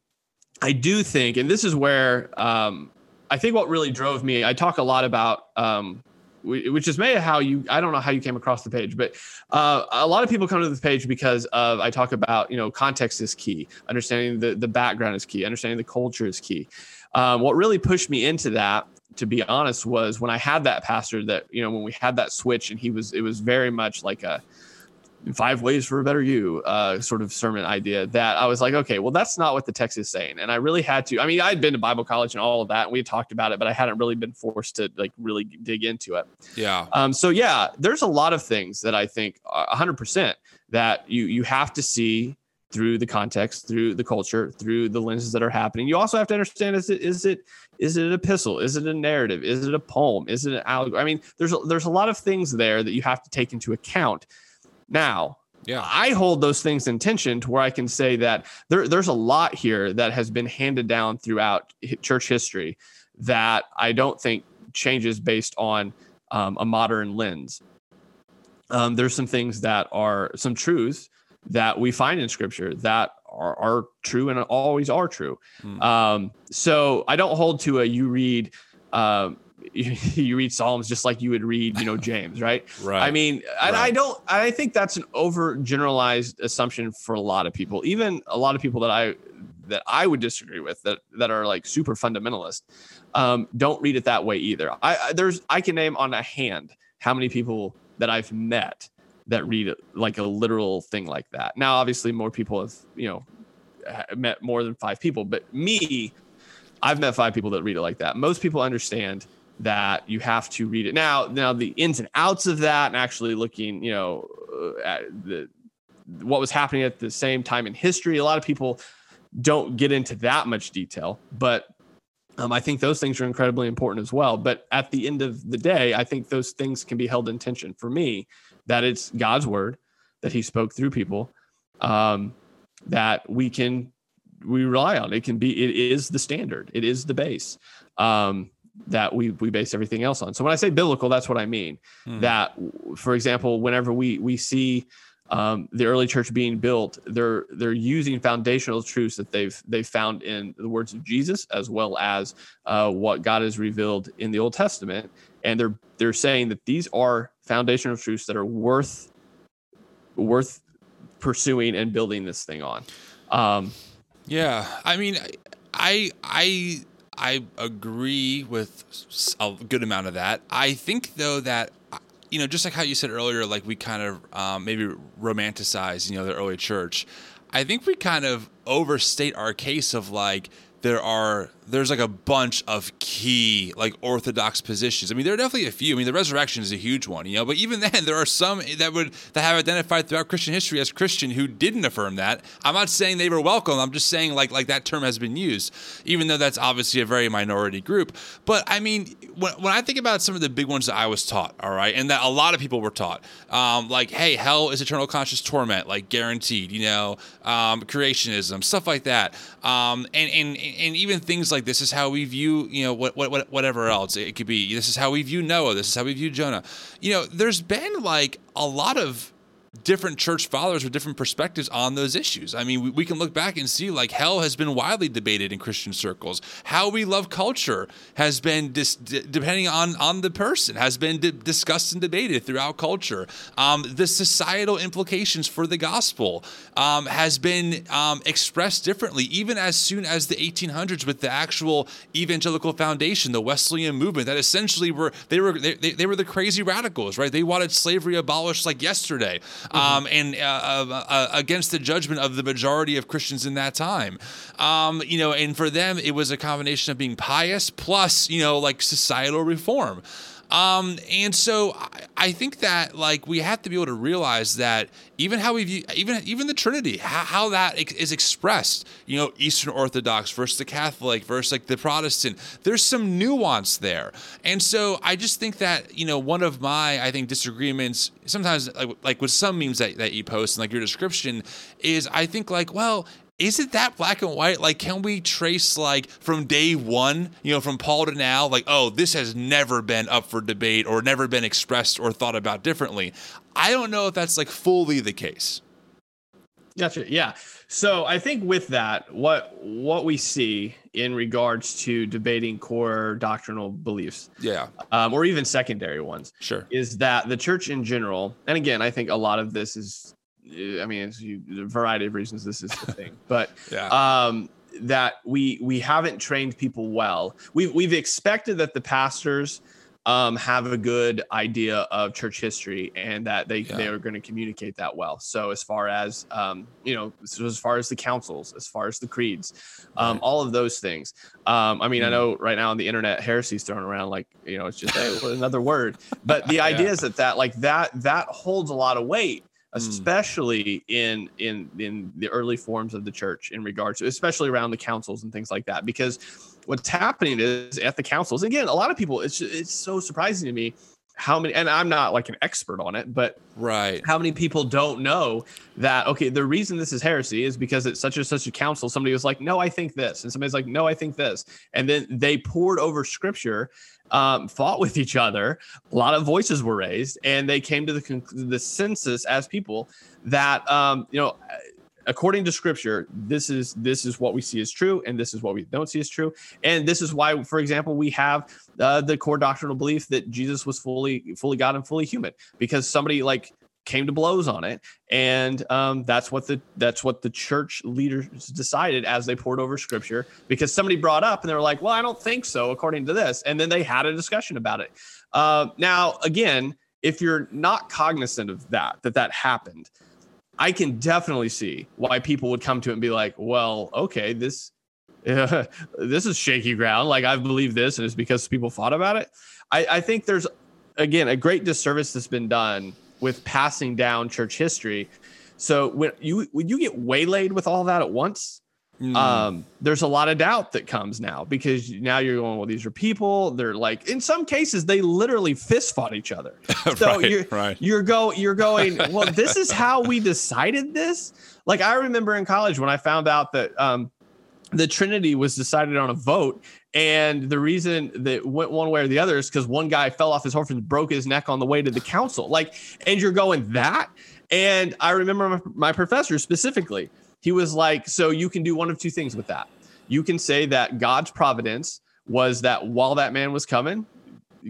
I do think, and this is where um, I think what really drove me. I talk a lot about um, which is maybe how you I don't know how you came across the page, but uh, a lot of people come to this page because of I talk about you know context is key, understanding the the background is key, understanding the culture is key. Um, what really pushed me into that, to be honest, was when I had that pastor that you know when we had that switch and he was it was very much like a five ways for a better you uh, sort of sermon idea that I was like, okay, well, that's not what the text is saying. And I really had to, I mean, I'd been to Bible college and all of that. And we had talked about it, but I hadn't really been forced to like really dig into it. Yeah. Um, so yeah, there's a lot of things that I think hundred percent that you, you have to see through the context, through the culture, through the lenses that are happening. You also have to understand, is it, is it, is it an epistle? Is it a narrative? Is it a poem? Is it an allegory? I mean, there's, a, there's a lot of things there that you have to take into account now, yeah. I hold those things in tension to where I can say that there, there's a lot here that has been handed down throughout church history that I don't think changes based on um, a modern lens. Um, there's some things that are some truths that we find in scripture that are, are true and always are true. Hmm. Um, so I don't hold to a you read um, you read Psalms just like you would read, you know, James, right? right. I mean, right. I don't, I think that's an over generalized assumption for a lot of people, even a lot of people that I, that I would disagree with that, that are like super fundamentalist, um, don't read it that way either. I, I, there's, I can name on a hand how many people that I've met that read like a literal thing like that. Now, obviously more people have, you know, met more than five people, but me, I've met five people that read it like that. Most people understand that you have to read it. Now now the ins and outs of that and actually looking you know uh, at the what was happening at the same time in history a lot of people don't get into that much detail but um, i think those things are incredibly important as well. But at the end of the day i think those things can be held in tension. For me that it's god's word that he spoke through people um, that we can we rely on. It can be it is the standard. It is the base. Um, that we we base everything else on. So when I say biblical, that's what I mean. Hmm. That, for example, whenever we we see um, the early church being built, they're they're using foundational truths that they've they've found in the words of Jesus as well as uh, what God has revealed in the Old Testament, and they're they're saying that these are foundational truths that are worth worth pursuing and building this thing on. Um, yeah, I mean, I I I agree with a good amount of that. I think though that you know, just like how you said earlier, like we kind of um, maybe romanticize, you know, the early church. I think we kind of overstate our case of like there are there's like a bunch of key like orthodox positions. I mean, there are definitely a few. I mean, the resurrection is a huge one, you know. But even then, there are some that would that have identified throughout Christian history as Christian who didn't affirm that. I'm not saying they were welcome. I'm just saying like like that term has been used, even though that's obviously a very minority group. But I mean, when, when I think about some of the big ones that I was taught, all right, and that a lot of people were taught, um, like hey, hell is eternal conscious torment, like guaranteed, you know, um, creationism, stuff like that, um, and and and even things like this is how we view, you know, what, what, whatever else it could be. This is how we view Noah. This is how we view Jonah. You know, there's been like a lot of different church fathers with different perspectives on those issues. I mean, we, we, can look back and see like hell has been widely debated in Christian circles. How we love culture has been, dis- d- depending on on the person, has been d- discussed and debated throughout culture. Um, the societal implications for the gospel um, has been um, expressed differently, even as soon as the 1800s with the actual evangelical foundation, the Wesleyan movement, that essentially were they were they, they were the crazy radicals, right? They wanted slavery abolished like yesterday mm-hmm. um, and uh, uh, uh, against the judgment of the majority of Christians in that time. Um, you know, and for them, it was a combination of being pious plus, you know, like societal reform. Um, and so I, I, think that like we have to be able to realize that even how we view even even the Trinity, how, how that is expressed, you know, Eastern Orthodox versus the Catholic versus like the Protestant, there's some nuance there. And so I just think that you know one of my I think disagreements sometimes like, like with some memes that, that you post and like your description is I think like well is it that black and white? Like, can we trace like from day one, you know, from Paul to now, like, oh, this has never been up for debate or never been expressed or thought about differently? I don't know if that's like fully the case. Gotcha. Yeah. So I think with that, what what we see in regards to debating core doctrinal beliefs, Yeah, um, or even secondary ones, sure. is that the church in general, and again, I think a lot of this is, I mean, it's you, a variety of reasons this is the thing, but Yeah. um, that we we haven't trained people well. We've we've expected that the pastors um, have a good idea of church history and that they Yeah. they are going to communicate that well. So as far as um, you know, so as far as the councils, as far as the creeds, um, Right. all of those things. Um, I mean, I Mm. know right now on the internet, heresy is thrown around like you know, it's just hey, another word. But the Yeah. idea is that that like that that holds a lot of weight Mm. especially in in in the early forms of the church in regards to especially around the councils and things like that because what's happening is at the councils again a lot of people it's it's so surprising to me how many and i'm not like an expert on it but Right. how many people don't know that okay the reason this is heresy is because it's such and such a council somebody was like no i think this and somebody's like no i think this and then they poured over scripture um, fought with each other. A lot of voices were raised and they came to the conc- the census as people that um, you know according to scripture this is this is what we see as true and this is what we don't see as true. And this is why for example we have uh, the core doctrinal belief that jesus was fully fully god and fully human because somebody like came to blows on it. And um, that's what the that's what the church leaders decided as they poured over scripture because somebody brought up and they were like well i don't think so according to this. And then they had a discussion about it. Uh, now again if you're not cognizant of that that that happened i can definitely see why people would come to it and be like well okay this this is shaky ground. Like i've believed this and it's because people thought about it. I, I think there's again a great disservice that's been done with passing down church history so when you when you get waylaid with all that at once Mm. um there's a lot of doubt that comes now because now you're going well these are people they're like in some cases they literally fist fought each other so right. you're right. you're go you're going well this is how we decided this like i remember in college when i found out that um the trinity was decided on a vote and the reason that went one way or the other is because one guy fell off his horse and broke his neck on the way to the council like and you're going that and i remember my, professor specifically he was like so you can do one of two things with that you can say that god's providence was that while that man was coming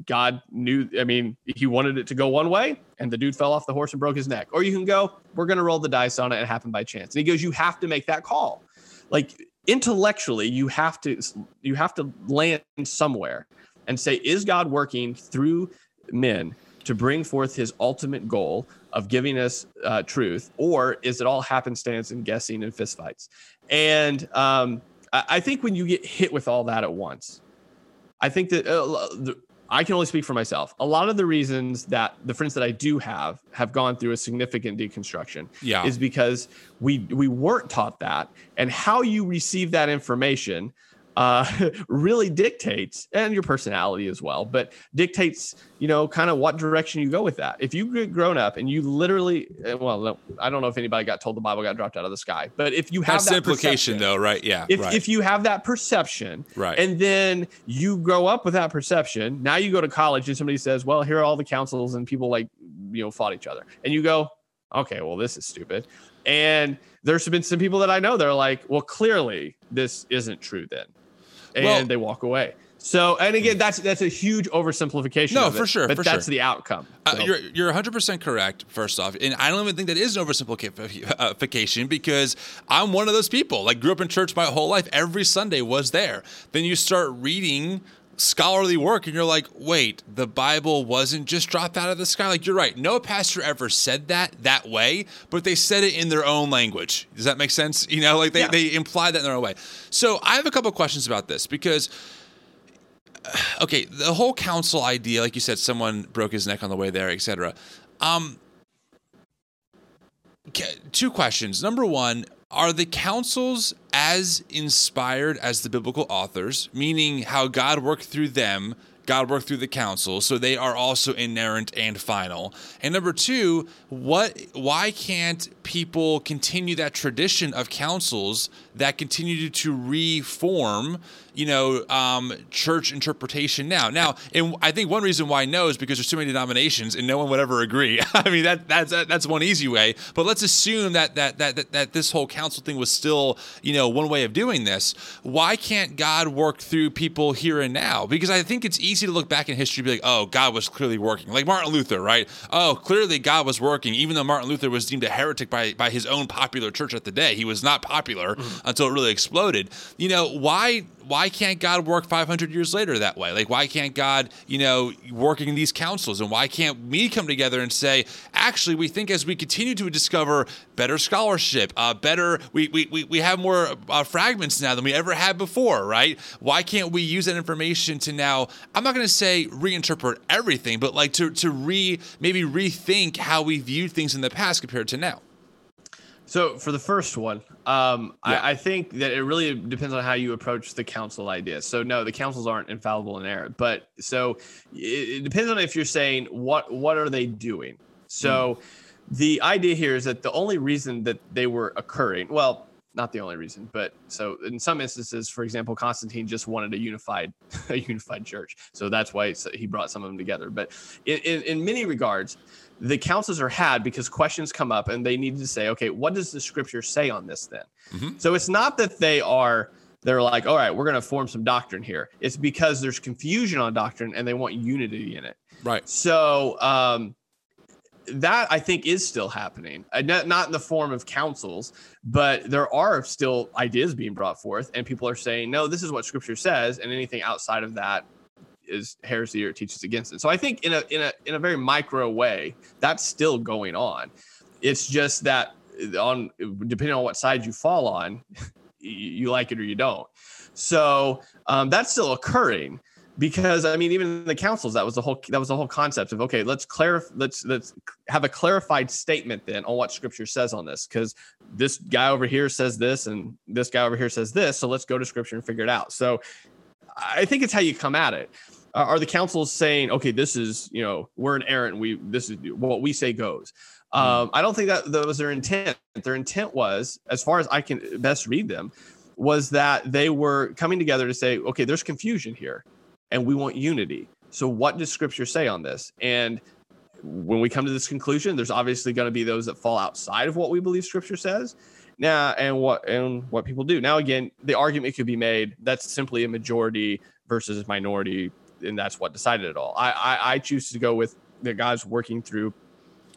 God knew, I mean, he wanted it to go one way and the dude fell off the horse and broke his neck. Or you can go, we're going to roll the dice on it and it happened by chance. And he goes, you have to make that call. Like intellectually, you have to, you have to land somewhere and say, is God working through men to bring forth his ultimate goal of giving us uh, truth? Or is it all happenstance and guessing and fistfights? And um, I, I think when you get hit with all that at once, I think that uh, the, I can only speak for myself. A lot of the reasons that the friends that I do have have gone through a significant deconstruction Yeah. is because we we weren't taught that, and how you receive that information uh, really dictates, and your personality as well, but dictates, you know, kind of what direction you go with that. If you get grown up and you literally, uh, well, no, I don't know if anybody got told the Bible got dropped out of the sky, but if you have That's that implication, perception- though, right? Yeah. if, right. if you have that perception Right. and then you grow up with that perception now you go to college and somebody says well here are all the councils and people like you know fought each other and you go okay well this is stupid and there's been some people that i know that are like well clearly this isn't true then and Well- they walk away so and again that's that's a huge oversimplification No, of it, for sure, but for that's sure. the outcome Uh, you're you're 100 percent correct. First off, and I don't even think that is an oversimplification because I'm one of those people. Like grew up in church my whole life. Every Sunday was there. Then you start reading scholarly work, and you're like, wait, the Bible wasn't just dropped out of the sky. Like you're right. No pastor ever said that that way, but they said it in their own language. Does that make sense? You know, like they Yeah. they implied that in their own way. So I have a couple of questions about this because okay, the whole council idea, like you said, someone broke his neck on the way there, etc. Um, two questions. Number one, are the councils as inspired as the biblical authors, meaning how God worked through them God worked through the council, so they are also inerrant and final. And number two, what why can't people continue that tradition of councils that continue to reform you know, um, church interpretation now. Now, and I think one reason why no is because there's too many denominations and no one would ever agree. I mean, that that's that's one easy way. But let's assume that that that that, that this whole council thing was still, you know, one way of doing this. Why can't God work through people here and now? Because I think it's easy to look back in history and be like, oh, God was clearly working. Like Martin Luther, right? Oh, clearly God was working, even though Martin Luther was deemed a heretic by by his own popular church at the day. He was not popular mm-hmm. until it really exploded. You know, why why can't God work 500 years later that way? Like, why can't God, you know, working in these councils? And why can't we come together and say, actually, we think as we continue to discover better scholarship, uh, better, we, we, we, we have more uh, fragments now than we ever had before, right? Why can't we use that information to now, I'm not going to say reinterpret everything, but like to, to re, maybe rethink how we viewed things in the past compared to now? So for the first one, um, yeah. I, I, think that it really depends on how you approach the council idea. So no, the councils aren't infallible in error, but so it, it depends on if you're saying what what are they doing. So mm. the idea here is that the only reason that they were occurring, well, not the only reason, but so in some instances, for example, Constantine just wanted a unified, a unified church, so that's why he brought some of them together. But in, in, in many regards, the councils are had because questions come up and they need to say, okay, what does the scripture say on this then? Mm-hmm. So it's not that they are they're like, all right, we're going to form some doctrine here. It's because there's confusion on doctrine and they want unity in it. Right. So um, that I think is still happening, uh, not in the form of councils, but there are still ideas being brought forth, and people are saying, no, this is what Scripture says, and anything outside of that is heresy or teaches against it. So I think in a in a in a very micro way, that's still going on. It's just that on depending on what side you fall on, you like it or you don't. So um, that's still occurring because I mean, even the councils, that was the whole that was the whole concept of okay, let's clarify, let's let's have a clarified statement then on what Scripture says on this, because this guy over here says this and this guy over here says this, so let's go to Scripture and figure it out. So I think it's how you come at it are the councils saying, okay, this is, you know, we're an errant, we, this is what we say goes. Hmm. Um, I don't think that, that was their intent. Their intent was, as far as I can best read them, was that they were coming together to say, okay, there's confusion here and we want unity. So, what does scripture say on this? And when we come to this conclusion, there's obviously going to be those that fall outside of what we believe scripture says. Now, and what and what people do. Now, again, the argument could be made that's simply a majority versus minority and that's what decided it all. I, I, I choose to go with the God's working through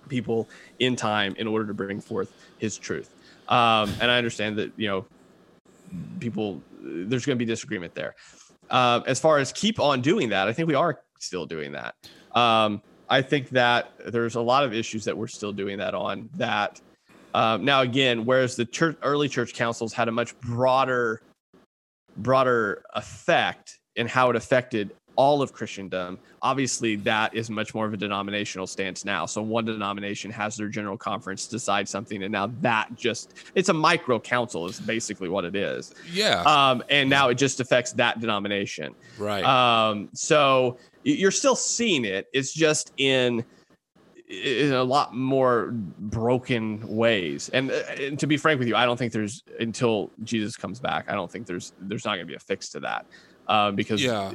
people in time in order to bring forth His truth. Um, and I understand that you know people there's going to be disagreement there. Uh, as far as keep on doing that, I think we are still doing that. Um, I think that there's a lot of issues that we're still doing that on. That um, now again, whereas the church early church councils had a much broader broader effect in how it affected all of Christendom. Obviously, that is much more of a denominational stance now. So one denomination has their general conference decide something, and now that just it's a micro council is basically what it is. Yeah. Um, and now it just affects that denomination. Right. Um, so you're still seeing it. It's just in in a lot more broken ways. And, uh, and, to be frank with you, I don't think there's until Jesus comes back. I don't think there's there's not going to be a fix to that uh, because yeah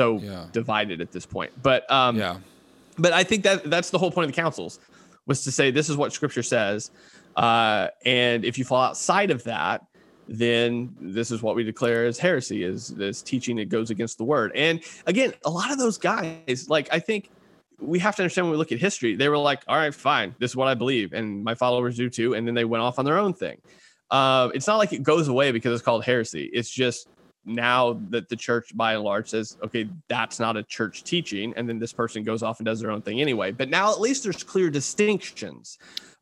so yeah. divided at this point. But um, yeah, but I think that that's the whole point of the councils was to say this is what Scripture says, uh, and if you fall outside of that, then this is what we declare as heresy is this teaching that goes against the word. And again, a lot of those guys, like I think we have to understand when we look at history, they were like, all right, fine, this is what I believe, and my followers do too, and then they went off on their own thing. Uh, it's not like it goes away because it's called heresy. It's just now that the church by and large says okay that's not a church teaching and then this person goes off and does their own thing anyway. But now at least there's clear distinctions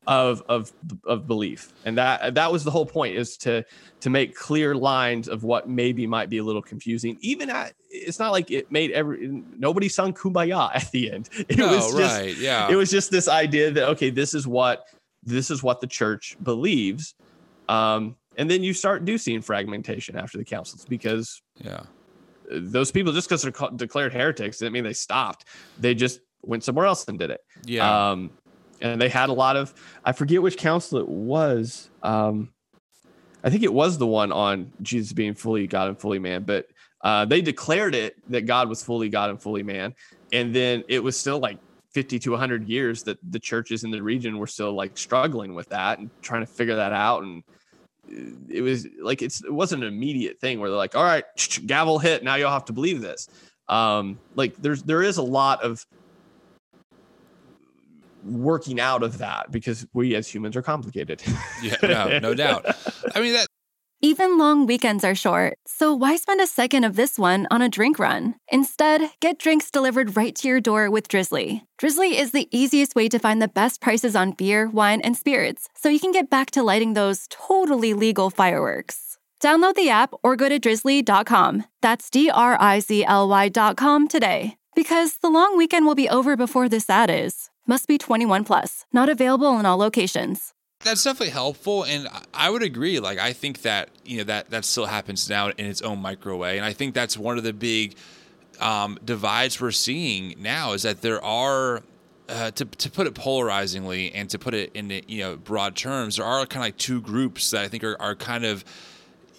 of of of belief. And that that was the whole point is to to make clear lines of what maybe might be a little confusing. Even at it's not like it made every nobody sung kumbaya at the end. It no, was just right, yeah. it was just this idea that okay this is what this is what the church believes. Um and then you start do seeing fragmentation after the councils because Yeah. those people just because they're declared heretics didn't mean they stopped. They just went somewhere else and did it. Yeah. Um, and they had a lot of I forget which council it was. Um, I think it was the one on Jesus being fully God and fully man, but uh, they declared it that God was fully God and fully man, and then it was still like 50 to 100 years that the churches in the region were still like struggling with that and trying to figure that out and it was like it's it wasn't an immediate thing where they're like all right gavel hit now you'll have to believe this um like there's there is a lot of working out of that because we as humans are complicated yeah. No, no doubt. I mean that Even long weekends are short, so why spend a second of this one on a drink run? Instead, get drinks delivered right to your door with Drizly. Drizly is the easiest way to find the best prices on beer, wine, and spirits, so you can get back to lighting those totally legal fireworks. Download the app or go to drizly.com. That's D R I Z L Y.com today. Because the long weekend will be over before this ad is. Must be 21 plus, not available in all locations. That's definitely helpful and I- would agree like i think that you know that that still happens now in its own micro way and i think that's one of the big um, divides we're seeing now is that there are uh, to, to put it polarizingly and to put it in you know broad terms there are kind of like two groups that i think are, are kind of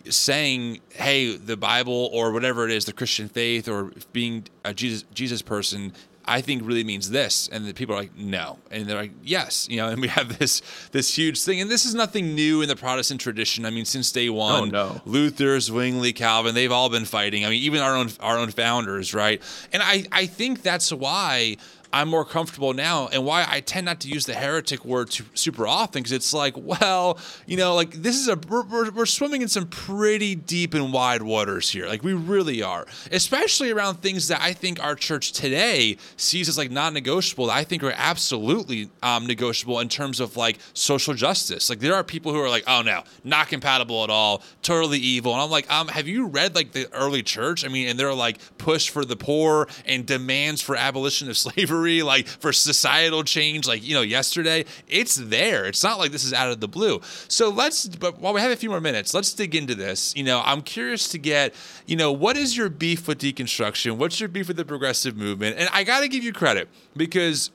saying hey the bible or whatever it is the christian faith or being a jesus jesus person I think really means this, and the people are like, no, and they're like, yes, you know, and we have this this huge thing, and this is nothing new in the Protestant tradition. I mean, since day oh, one, Oh, no. Luther, Zwingli, Calvin, they've all been fighting. I mean, even our own our own founders, right? And I I think that's why I'm more comfortable now, and why I tend not to use the heretic word super often, because it's like, well, you know, like this is a we're, we're, swimming in some pretty deep and wide waters here, like we really are, especially around things that I think our church today sees as like non-negotiable. That I think are absolutely um, negotiable in terms of like social justice. Like there are people who are like, oh no, not compatible at all, totally evil, and I'm like, um, have you read like the early church? I mean, and they're like push for the poor and demands for abolition of slavery, like for societal change, like you know, yesterday. It's there. It's not like this is out of the blue. So let's, but while we have a few more minutes, let's dig into this. You know, I'm curious to get, you know, what is your beef with deconstruction? What's your beef with the progressive movement? And I got to give you credit because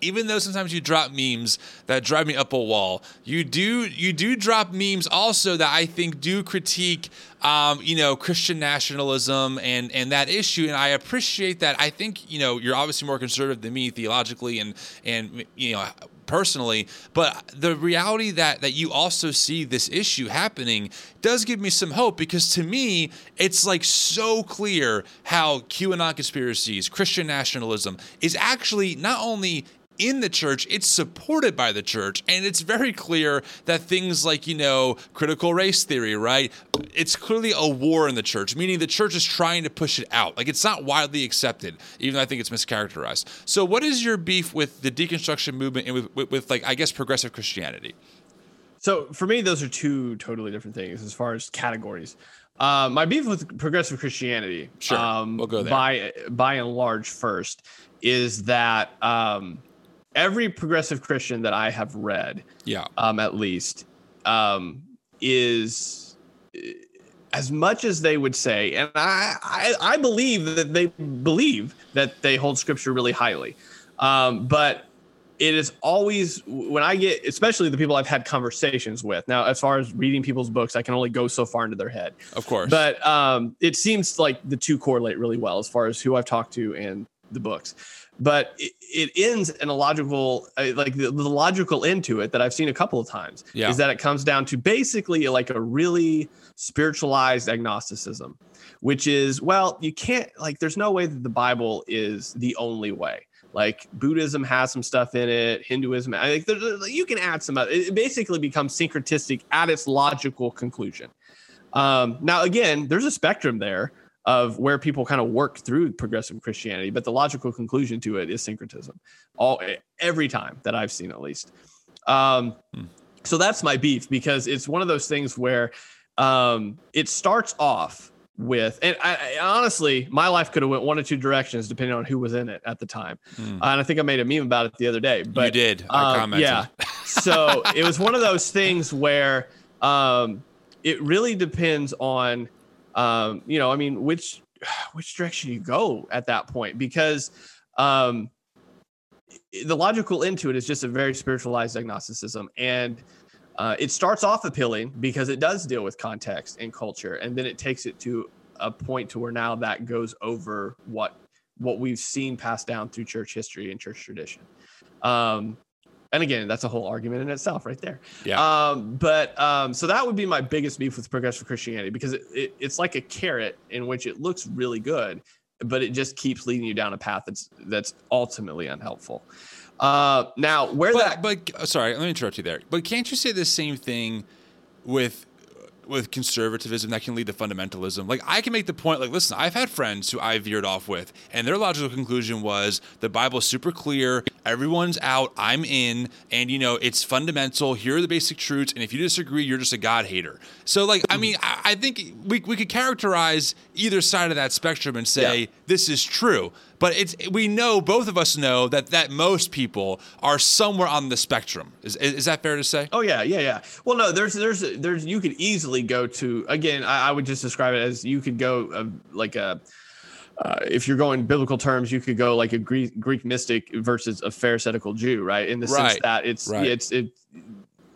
even though sometimes you drop memes that drive me up a wall, you do you do drop memes also that I think do critique, um, you know, Christian nationalism and and that issue, and I appreciate that. I think you know you're obviously more conservative than me theologically and and you know personally but the reality that that you also see this issue happening does give me some hope because to me it's like so clear how qanon conspiracies christian nationalism is actually not only in the church, it's supported by the church. And it's very clear that things like, you know, critical race theory, right? It's clearly a war in the church, meaning the church is trying to push it out. Like it's not widely accepted, even though I think it's mischaracterized. So, what is your beef with the deconstruction movement and with, with, with like, I guess, progressive Christianity? So for me, those are two totally different things as far as categories. Uh, my beef with progressive Christianity, Sure, um, we'll go there. by by and large. First, is that um, every progressive Christian that I have read, Yeah. um, at least, um, is as much as they would say, and I, I, I believe that they believe that they hold Scripture really highly, um, but it is always when I get, especially the people I've had conversations with. Now, as far as reading people's books, I can only go so far into their head. Of course. But um, it seems like the two correlate really well as far as who I've talked to and the books. But it, it ends in a logical, uh, like the, the logical end to it that I've seen a couple of times Yeah. is that it comes down to basically like a really spiritualized agnosticism, which is, well, you can't, like, there's no way that the Bible is the only way. Like Buddhism has some stuff in it, Hinduism, I think there's, you can add some. other- It basically becomes syncretistic at its logical conclusion. Um, now, again, there's a spectrum there of where people kind of work through progressive Christianity, but the logical conclusion to it is syncretism. All every time that I've seen, at least. Um, So that's my beef because it's one of those things where um, it starts off with, and I, I, honestly, my life could have went one or two directions depending on who was in it at the time. Hmm. and I think I made a meme about it the other day. But you did. I um, commented. Yeah. so it was one of those things where um, it really depends on, um, you know, I mean, which which direction you go at that point? Because um, the logical end to it is just a very spiritualized agnosticism. And uh, it starts off appealing because it does deal with context and culture. And then it takes it to a point to where now that goes over what what we've seen passed down through church history and church tradition. Um, and again that's a whole argument in itself right there Yeah. um, but um, so that would be my biggest beef with progressive christianity because it, it, it's like a carrot in which it looks really good but it just keeps leading you down a path that's that's ultimately unhelpful uh, now where that but, but sorry, let me interrupt you there. But can't you say the same thing with with conservatism that can lead to fundamentalism? Like I can make the point, like, listen, I've had friends who I veered off with, and their logical conclusion was the Bible's super clear, everyone's out, I'm in, and you know, it's fundamental. Here are the basic truths, and if you disagree, you're just a God hater. So, like, I mean, I, I think we we could characterize either side of that spectrum and say Yeah. this is true. But it's we know both of us know that that most people are somewhere on the spectrum. Is is, is that fair to say? Oh yeah, yeah, yeah. Well, no, there's there's there's you could easily go to again. I, I would just describe it as you could go uh, like a. Uh, if you're going biblical terms, you could go like a Greek, Greek mystic versus a pharisaical Jew, right? In the sense that it's Right. it's it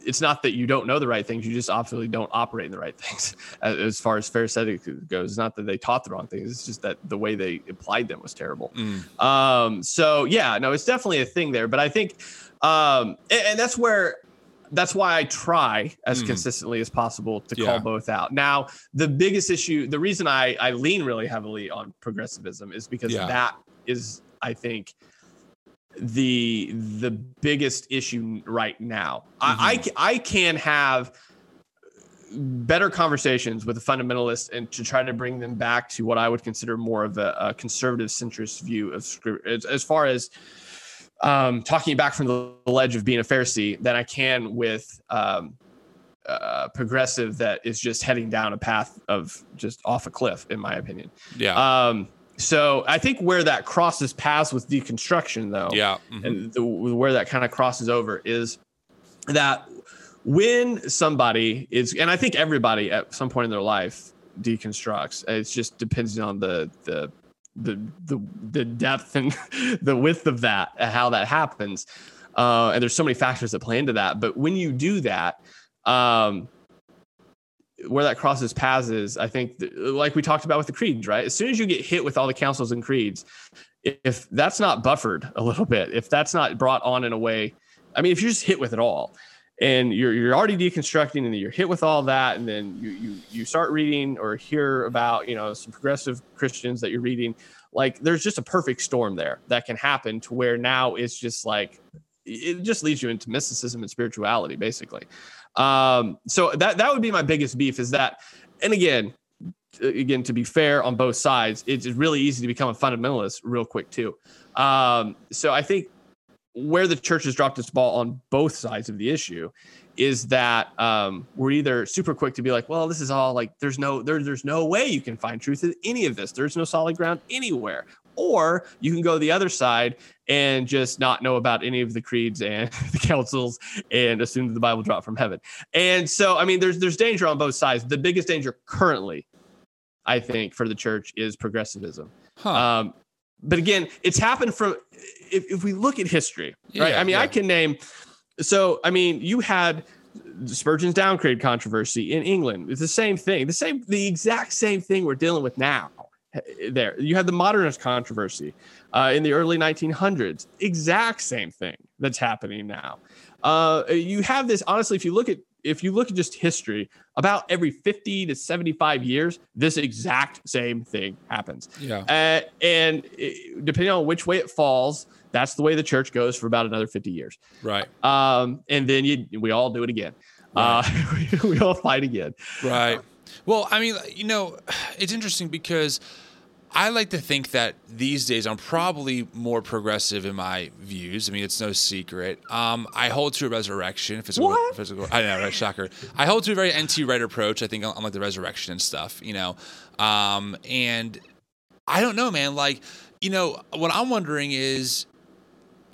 it's not that you don't know the right things; you just obviously don't operate in the right things. As as far as pharisaic goes, it's not that they taught the wrong things; it's just that the way they applied them was terrible. Mm. Um, so yeah, no, it's definitely a thing there. But I think, um, and, and that's where, that's why I try as Mhm. consistently as possible to Yeah. call both out. Now, the biggest issue, the reason I I lean really heavily on progressivism is because Yeah. that is, I think, the the biggest issue right now. I, I Mm-hmm. ca- I can have better conversations with a fundamentalist and to try to bring them back to what I would consider more of a, a conservative centrist view of scripture as, as far as um, talking back from the ledge of being a Pharisee than I can with um, uh, progressive that is just heading down a path of just off a cliff, in my opinion. Yeah. Um, so I think where that crosses paths with deconstruction, though, yeah. mhm. and the, where that kind of crosses over is that when somebody is, and I think everybody at some point in their life deconstructs. It's just depends on the the the the, the depth and the width of that, how that happens. Uh, and there's so many factors that play into that. But when you do that, um, where that crosses paths is, I think, th- like we talked about with the creeds, right? As soon as you get hit with all the councils and creeds, if that's not buffered a little bit, if that's not brought on in a way, I mean, if you're just hit with it all, and you're you're already deconstructing, and you're hit with all that, and then you you you start reading or hear about you know some progressive Christians that you're reading, like there's just a perfect storm there that can happen to where now it's just like it just leads you into mysticism and spirituality, basically. Um, so that that would be my biggest beef is that, and again, again to be fair on both sides, it's really easy to become a fundamentalist real quick too. Um, so I think where the church has dropped its ball on both sides of the issue is that um, we're either super quick to be like, well, this is all like there's no there, there's no way you can find truth in any of this. There's no solid ground anywhere. Or you can go the other side and just not know about any of the creeds and the councils and assume that the Bible dropped from heaven. And so, I mean, there's there's danger on both sides. The biggest danger currently, I think, for the church is progressivism. Huh. Um, but again, it's happened from if, if we look at history, right? Yeah, I mean, I can name. So, I mean, you had Spurgeon's downgrade controversy in England. It's the same thing, the same, the exact same thing we're dealing with now. There, you had the modernist controversy uh, in the early 1900s. Exact same thing that's happening now. Uh, you have this honestly. If you look at if you look at just history, about every 50 to 75 years, this exact same thing happens. yeah. Uh, and it, depending on which way it falls, that's the way the church goes for about another 50 years. Right. Um, and then you, we all do it again. Uh, we, we all fight again. Right. Well, I mean, you know, it's interesting because I like to think that these days I'm probably more progressive in my views. I mean, it's no secret. Um, I hold to a resurrection, physical, What? physical. I know, right? Shocker. I hold to a very N.T. Wright approach. I think on like the resurrection and stuff, you know. Um, and I don't know, man. Like, you know, what I'm wondering is,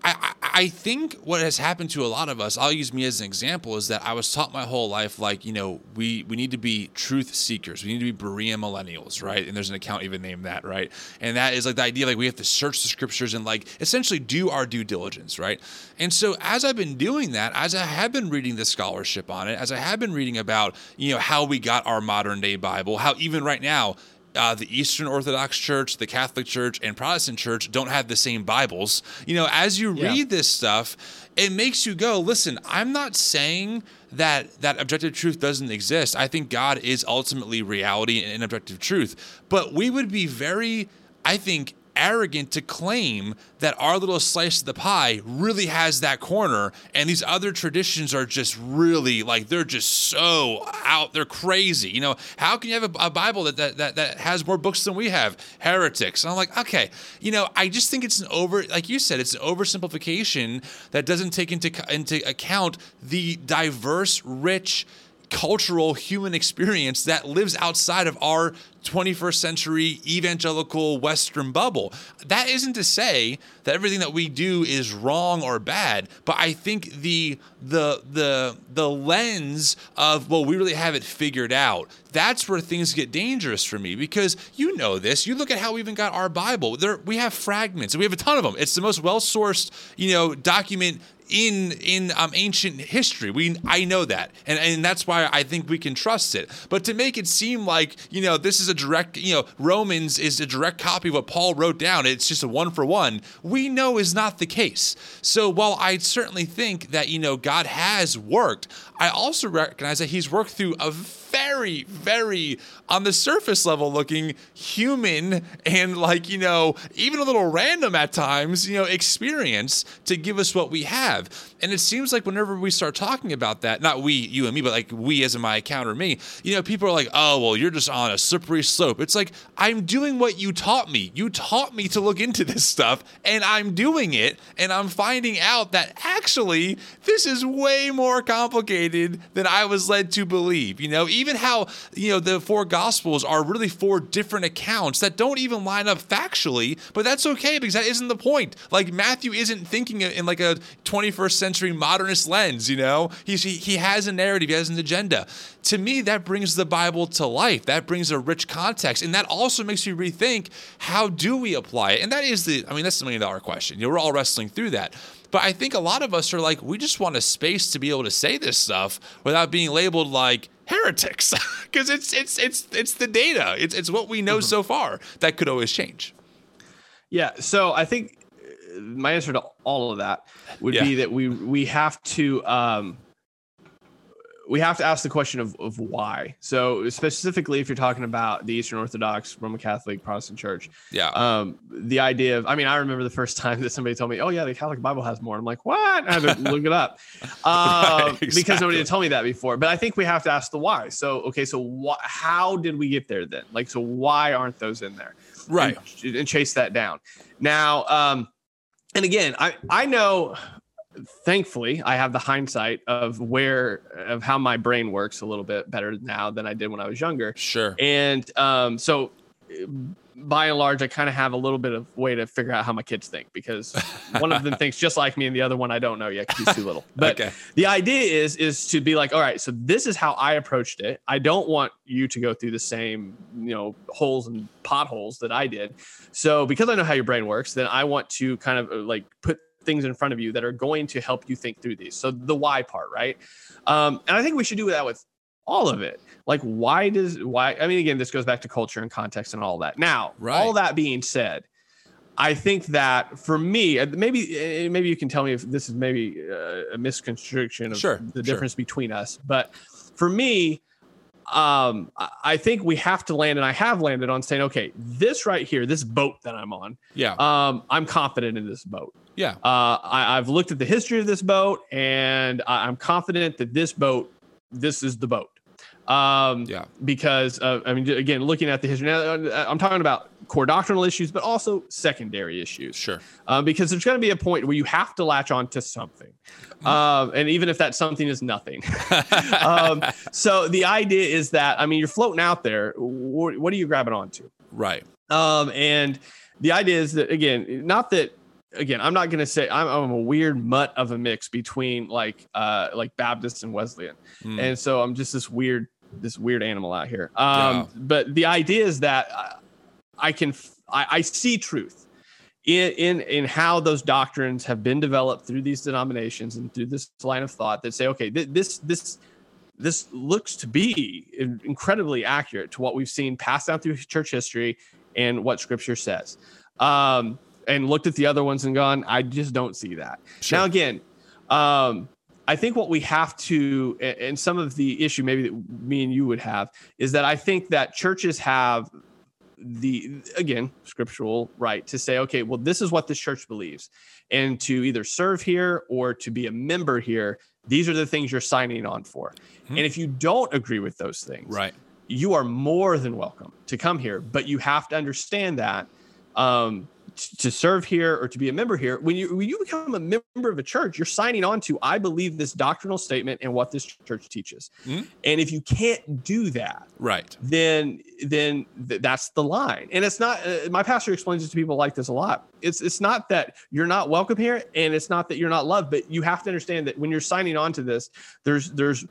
I, think what has happened to a lot of us, I'll use me as an example, is that I was taught my whole life, like, you know, we, we need to be truth seekers. We need to be Berean millennials, right? And there's an account even named that, right? And that is like the idea, like, we have to search the scriptures and, like, essentially do our due diligence, right? And so as I've been doing that, as I have been reading the scholarship on it, as I have been reading about, you know, how we got our modern day Bible, how even right now, uh, the Eastern Orthodox Church, the Catholic Church, and Protestant Church don't have the same Bibles. You know, as you Yeah. read this stuff, it makes you go, listen, I'm not saying that that objective truth doesn't exist. I think God is ultimately reality and objective truth. But we would be very, I think, arrogant to claim that our little slice of the pie really has that corner and these other traditions are just really like they're just so out they're crazy. You know how can you have a, a bible that, that that that has more books than we have? Heretics. And i'm like okay you know i just think it's an over like you said it's an oversimplification that doesn't take into into account the diverse rich cultural human experience that lives outside of our 21st century evangelical western bubble. That isn't to say that everything that we do is wrong or bad but i think the the the the lens of well we really have it figured out. That's where things get dangerous for me because you know this. You look at how we even got our bible. There we have fragments we have a ton of them it's the most well sourced you know document in in um, ancient history. We I know that, and and that's why I think we can trust it. But to make it seem like you know this is a direct you know Romans is a direct copy of what Paul wrote down. It's just a one for one. We know is not the case. So while I certainly think that you know God has worked, I also recognize that He's worked through a very very on the surface level looking human and like you know even a little random at times you know experience to give us what we have and it seems like whenever we start talking about that not we you and me but like we as in my account or me you know people are like oh well you're just on a slippery slope. It's like i'm doing what you taught me. You taught me to look into this stuff and i'm doing it and i'm finding out that actually this is way more complicated than i was led to believe. You know even how you know the four gospels are really four different accounts that don't even line up factually but that's okay because that isn't the point. Like matthew isn't thinking in like a 21st century modernist lens you know He's, he, he has a narrative he has an agenda to me that brings the bible to life that brings a rich context and that also makes you rethink how do we apply it and that is the i mean that's the million dollar question you know we're all wrestling through that but I think a lot of us are like, we just want a space to be able to say this stuff without being labeled like heretics, because it's it's it's it's the data. It's it's what we know mm-hmm. so far. That could always change. Yeah. So I think my answer to all of that would Yeah. be that we we have to um, we have to ask the question of, of why. So specifically, if you're talking about the Eastern Orthodox, Roman Catholic, Protestant Church, Yeah. um, the idea of I mean, I remember the first time that somebody told me, "Oh yeah, the Catholic Bible has more." I'm like, "What?" I had to look it up um, because exactly. nobody had told me that before. But I think we have to ask the why. So okay, so wh- how did we get there then? Like, so why aren't those in there? Right. and, and chase that down. Now, um, and again, I I know. Thankfully, I have the hindsight of where of how my brain works a little bit better now than I did when I was younger, Sure. and um, so by and large, I kind of have a little bit of way to figure out how my kids think because one of them thinks just like me, and the other one I don't know yet because he's too little. But Okay. the idea is is to be like, all right, so this is how I approached it. I don't want you to go through the same, you know, holes and potholes that I did. So because I know how your brain works, then I want to kind of uh, like put things in front of you that are going to help you think through these. So the why part, right? Um, and I think we should do that with all of it. Like, why does why? I mean, again, this goes back to culture and context and all that. Now, Right. all that being said, I think that for me, uh, maybe uh, maybe you can tell me if this is maybe uh, a misconstruction of Sure, the sure. difference between us. But for me, um, I- think we have to land, and I have landed on saying, okay, this right here, this boat that I'm on, Yeah. um, I'm confident in this boat. yeah. Uh, I, I've looked at the history of this boat, and I, I'm confident that this boat, this is the boat. Um, Yeah. Because uh, I mean, again, looking at the history, now uh, I'm talking about core doctrinal issues, but also secondary issues. Sure. Um, because there's going to be a point where you have to latch on to something, um, and even if that something is nothing. um, so the idea is that I mean, you're floating out there. What, what are you grabbing onto? Right. Um, and the idea is that again, not that again, I'm not going to say I'm, I'm, a weird mutt of a mix between like uh like Baptist and Wesleyan, mm. and so I'm just this weird this weird animal out here. Um, yeah. but the idea is that I can I, I see truth in, in in how those doctrines have been developed through these denominations and through this line of thought that say, okay, th- this this this looks to be incredibly accurate to what we've seen passed down through church history and what Scripture says. Um, and looked at the other ones and gone, I just don't see that. Sure. Now again, um, I think what we have to, and some of the issue maybe that me and you would have, is that I think that churches have the again scriptural right to say okay well this is what this church believes. And to either serve here or to be a member here these are the things you're signing on for. Mm-hmm. and if you don't agree with those things right. you are more than welcome to come here. But you have to understand that um, to serve here or to be a member here when you when you become a member of a church you're signing on to i believe this doctrinal statement and what this church teaches. Mm-hmm. and if you can't do that right. then then th- that's the line. And it's not uh, my pastor explains it to people like this a lot. It's it's not that you're not welcome here and it's not that you're not loved but you have to understand that when you're signing on to this there's there's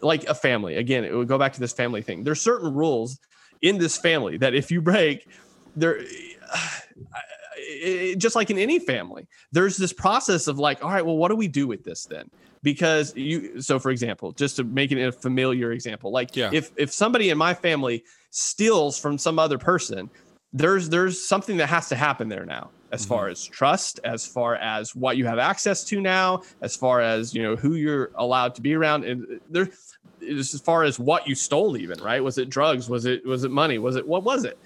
like a family. Again it would go back to this family thing. There's certain rules in this family that if you break there it, just like in any family, there's this process of like, all right, well, what do we do with this then? Because you, so for example, just to make it a familiar example, like yeah. if if somebody in my family steals from some other person, there's there's something that has to happen there now as mm-hmm. far as trust as far as what you have access to now as far as you know who you're allowed to be around and there as far as what you stole even right was it drugs was it was it money was it what was it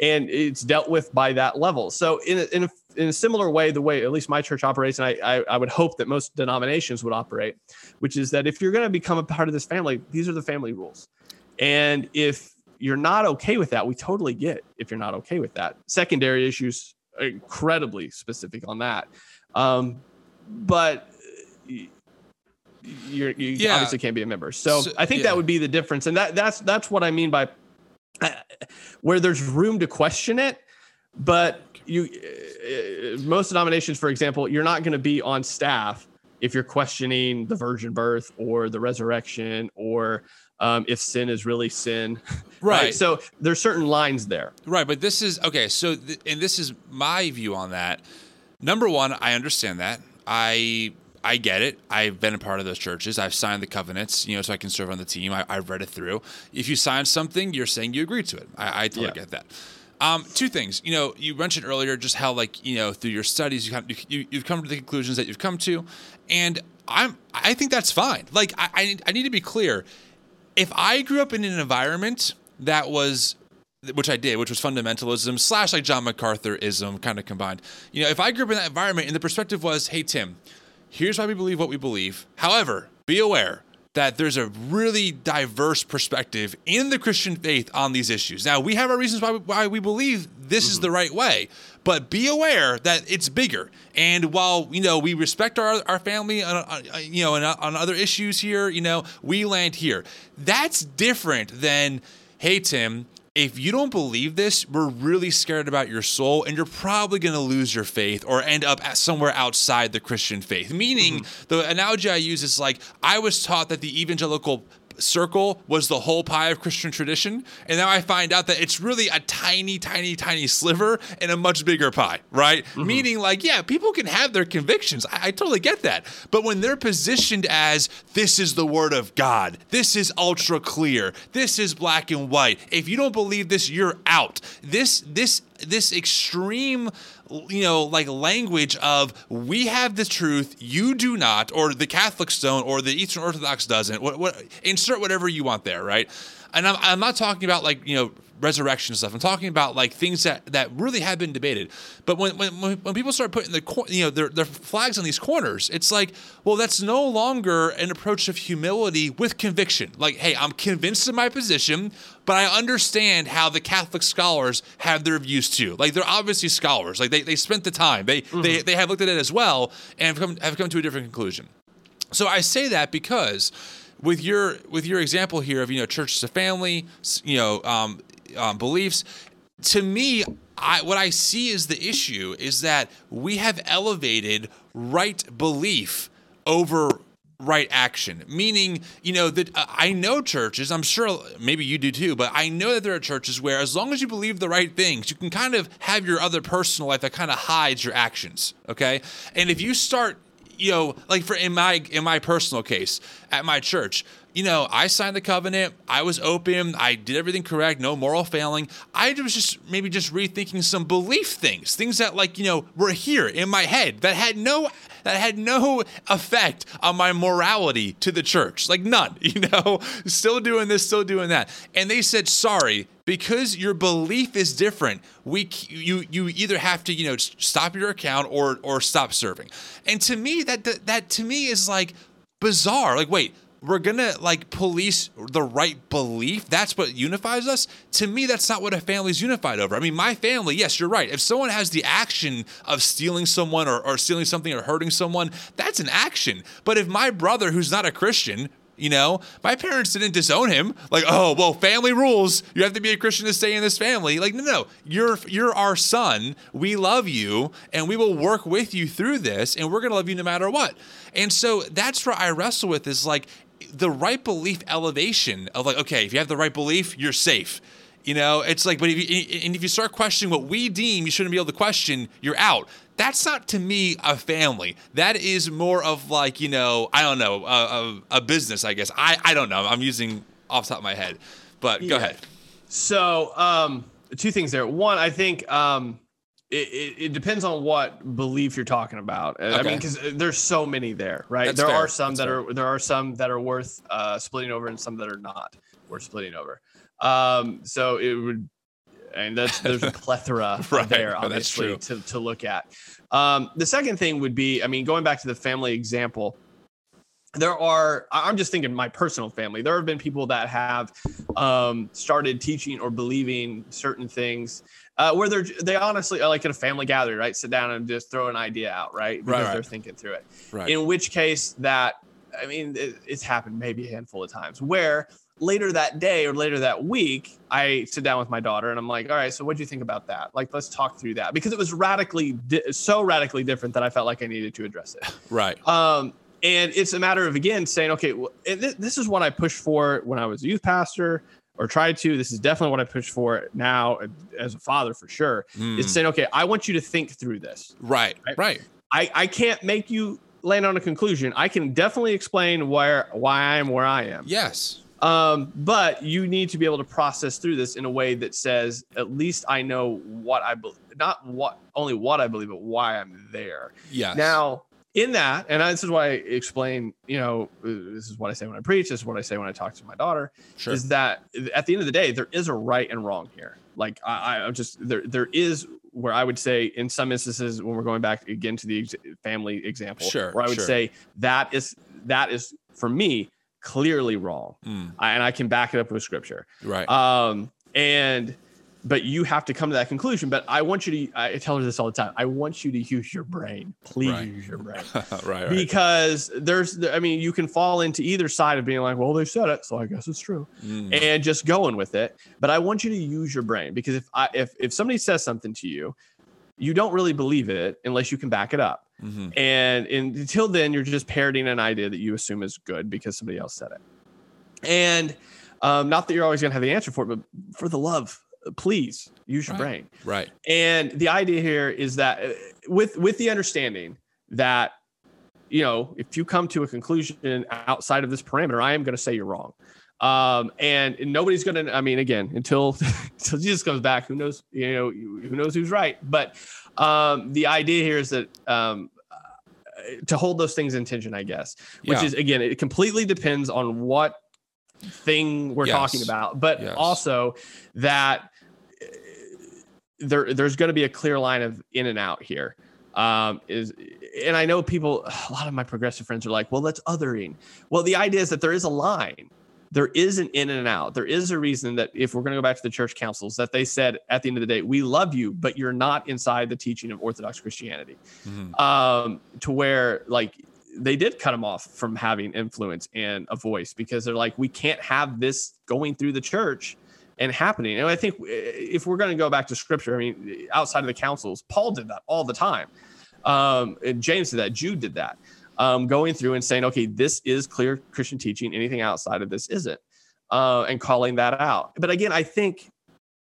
and it's dealt with by that level. So in a, in a, in a similar way, the way at least my church operates, and I, I, I would hope that most denominations would operate, which is that if you're going to become a part of this family, these are the family rules. And if you're not okay with that, we totally get if you're not okay with that. Secondary issues incredibly specific on that. Um, but you're, you yeah. obviously can't be a member. So, so I think yeah. that would be the difference. And that that's that's what I mean by where there's room to question it, but you uh, most denominations, for example, you're not going to be on staff if you're questioning the virgin birth or the resurrection or um, if sin is really sin. Right. right. So there's certain lines there. Right. But this is okay. So, th- and this is my view on that. Number one, I understand that. I I get it. I've been a part of those churches. I've signed the covenants, you know, so I can serve on the team. I, have read it through. If you sign something, you're saying you agree to it. I, I totally yeah. get that. Um, two things. You know, you mentioned earlier just how, like, you know, through your studies, you have, you, you've come to the conclusions that you've come to, and I'm I think that's fine. Like, I, I I need to be clear. If I grew up in an environment that was which I did, which was fundamentalism slash like John MacArthurism kind of combined. You know, if I grew up in that environment and the perspective was, hey, Tim, here's why we believe what we believe. However, be aware that there's a really diverse perspective in the Christian faith on these issues. Now, we have our reasons why we, why we believe this mm-hmm. is the right way, but be aware that it's bigger. And while you know we respect our our family, uh, uh, you know, on, on other issues here, you know, we land here. That's different than, hey Tim, if you don't believe this, we're really scared about your soul, and you're probably going to lose your faith or end up somewhere outside the Christian faith. Meaning, mm-hmm. the analogy I use is like I was taught that the evangelical circle was the whole pie of Christian tradition. And now I find out that it's really a tiny, tiny, tiny sliver in a much bigger pie, right? Mm-hmm. Meaning, like, yeah, people can have their convictions. I, I, totally get that. But when they're positioned as this is the word of God, this is ultra clear, this is black and white. If you don't believe this, you're out. This, this, this extreme you know, like language of we have the truth, you do not, or the Catholics don't, or the Eastern Orthodox doesn't. What, what insert whatever you want there, right? And I'm, I'm not talking about like you know resurrection stuff. I'm talking about like things that, that really have been debated. But when, when, when people start putting the you know their, their flags on these corners, it's like, well, that's no longer an approach of humility with conviction. Like, hey, I'm convinced of my position, but I understand how the Catholic scholars have their views too. Like, they're obviously scholars. Like, they, they spent the time. They, mm-hmm. they they have looked at it as well and have come, have come to a different conclusion. So I say that because with your with your example here of you know church as a family, you know um, um, beliefs. To me, I what I see is the issue is that we have elevated right belief over right action meaning you know that uh, i know churches i'm sure maybe you do too but i know that there are churches where as long as you believe the right things you can kind of have your other personal life that kind of hides your actions okay and if you start you know like for in my in my personal case at my church you know, I signed the covenant. I was open. I did everything correct. No moral failing. I was just maybe just rethinking some belief things, things that like you know were here in my head that had no that had no effect on my morality to the church, like none. You know, still doing this, still doing that, and they said sorry because your belief is different. We you you either have to you know stop your account or or stop serving, and to me that that, that to me is like bizarre. Like wait we're gonna like police the right belief. That's what unifies us. To me, that's not what a family's unified over. I mean, my family, yes, you're right. If someone has the action of stealing someone or, or stealing something or hurting someone, that's an action. But if my brother, who's not a Christian, you know, my parents didn't disown him. Like, oh, well, family rules. You have to be a Christian to stay in this family. Like, no, no, you're you're our son. We love you, and we will work with you through this, and we're gonna love you no matter what. And so that's where I wrestle with is like, the right belief elevation of like, okay, if you have the right belief, you're safe. You know, it's like, but if you and if you start questioning what we deem you shouldn't be able to question, you're out. That's not to me a family. That is more of like, you know, I don't know, a, a, a business, I guess. I, I don't know. I'm using off the top of my head, but yeah. go ahead. So, um, two things there. One, I think, um, it, it, it, depends on what belief you're talking about. Okay. I mean, because there's so many there, right? That's there fair. are some That's that fair. are there are some that are worth uh, splitting over, and some that are not worth splitting over. Um, so it would, and that's there's a plethora right. there, obviously, to to look at. Um, the second thing would be, I mean, going back to the family example there are i'm just thinking my personal family there have been people that have um, started teaching or believing certain things uh, where they're they honestly are like at a family gathering right? Sit down and just throw an idea out right? Because right, they're thinking through it. Right. in which case that i mean it, it's happened maybe a handful of times where later that day or later that week i sit down with my daughter and i'm like all right so what do you think about that? Like let's talk through that. Because it was radically di- so radically different that i felt like i needed to address it. Right. Um and it's a matter of again saying, okay, well, this, this is what I pushed for when I was a youth pastor or try to. This is definitely what I push for now as a father for sure. Mm. It's saying, okay, I want you to think through this. Right, right. right. I, I can't make you land on a conclusion. I can definitely explain where why I am where I am. Yes. Um, but you need to be able to process through this in a way that says, at least I know what I believe, not what only what I believe, but why I'm there. Yeah. Now, in that, and this is why I explain, you know, this is what I say when I preach, this is what I say when I talk to my daughter, sure. is that at the end of the day, there is a right and wrong here. Like I, I'm just there, there is where I would say in some instances when we're going back again to the ex- family example, sure, where I would sure. say that is that is for me clearly wrong, mm. I, and I can back it up with scripture, right? Um, and but you have to come to that conclusion. But I want you to, I tell her this all the time. I want you to use your brain. Please right. use your brain. right, right. Because there's, I mean, you can fall into either side of being like, well, they said it, so I guess it's true, mm. and just going with it. But I want you to use your brain because if I, if if somebody says something to you, you don't really believe it unless you can back it up. Mm-hmm. And, and until then, you're just parroting an idea that you assume is good because somebody else said it. And um, not that you're always going to have the answer for it, but for the love please use your right. brain. Right. And the idea here is that uh, with with the understanding that you know if you come to a conclusion outside of this parameter, I am going to say you're wrong. Um, and, and nobody's going to. I mean, again, until until Jesus comes back, who knows? You know, who knows who's right? But um, the idea here is that um, to hold those things in tension, I guess, which yeah. is again, it completely depends on what thing we're yes. talking about, but yes. also that there there's going to be a clear line of in and out here. Um, is and I know people, a lot of my progressive friends are like, well, that's othering. Well, the idea is that there is a line. There is an in and out. There is a reason that if we're going to go back to the church councils, that they said at the end of the day, we love you, but you're not inside the teaching of Orthodox Christianity. Mm-hmm. Um, to where like they did cut him off from having influence and a voice because they're like, we can't have this going through the church and happening. And I think uh, if we're going to go back to scripture, I mean, outside of the councils, Paul did that all the time. Um, and James did that. Jude did that. Um, going through and saying, okay, this is clear Christian teaching. Anything outside of this isn't, uh, and calling that out. But again, I think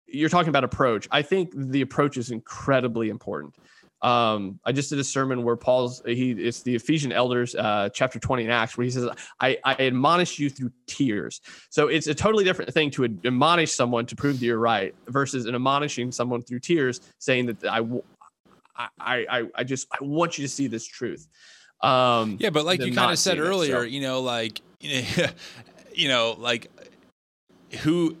you're talking about approach. I think the approach is incredibly important. Um, I just did a sermon where Paul's he it's the Ephesian elders, uh, chapter 20 in Acts, where he says, I, I admonish you through tears. So it's a totally different thing to admonish someone to prove that you're right versus an admonishing someone through tears, saying that I I I I just I want you to see this truth. Um, yeah, but like you kind of said earlier, it, so. you know, like you know, like who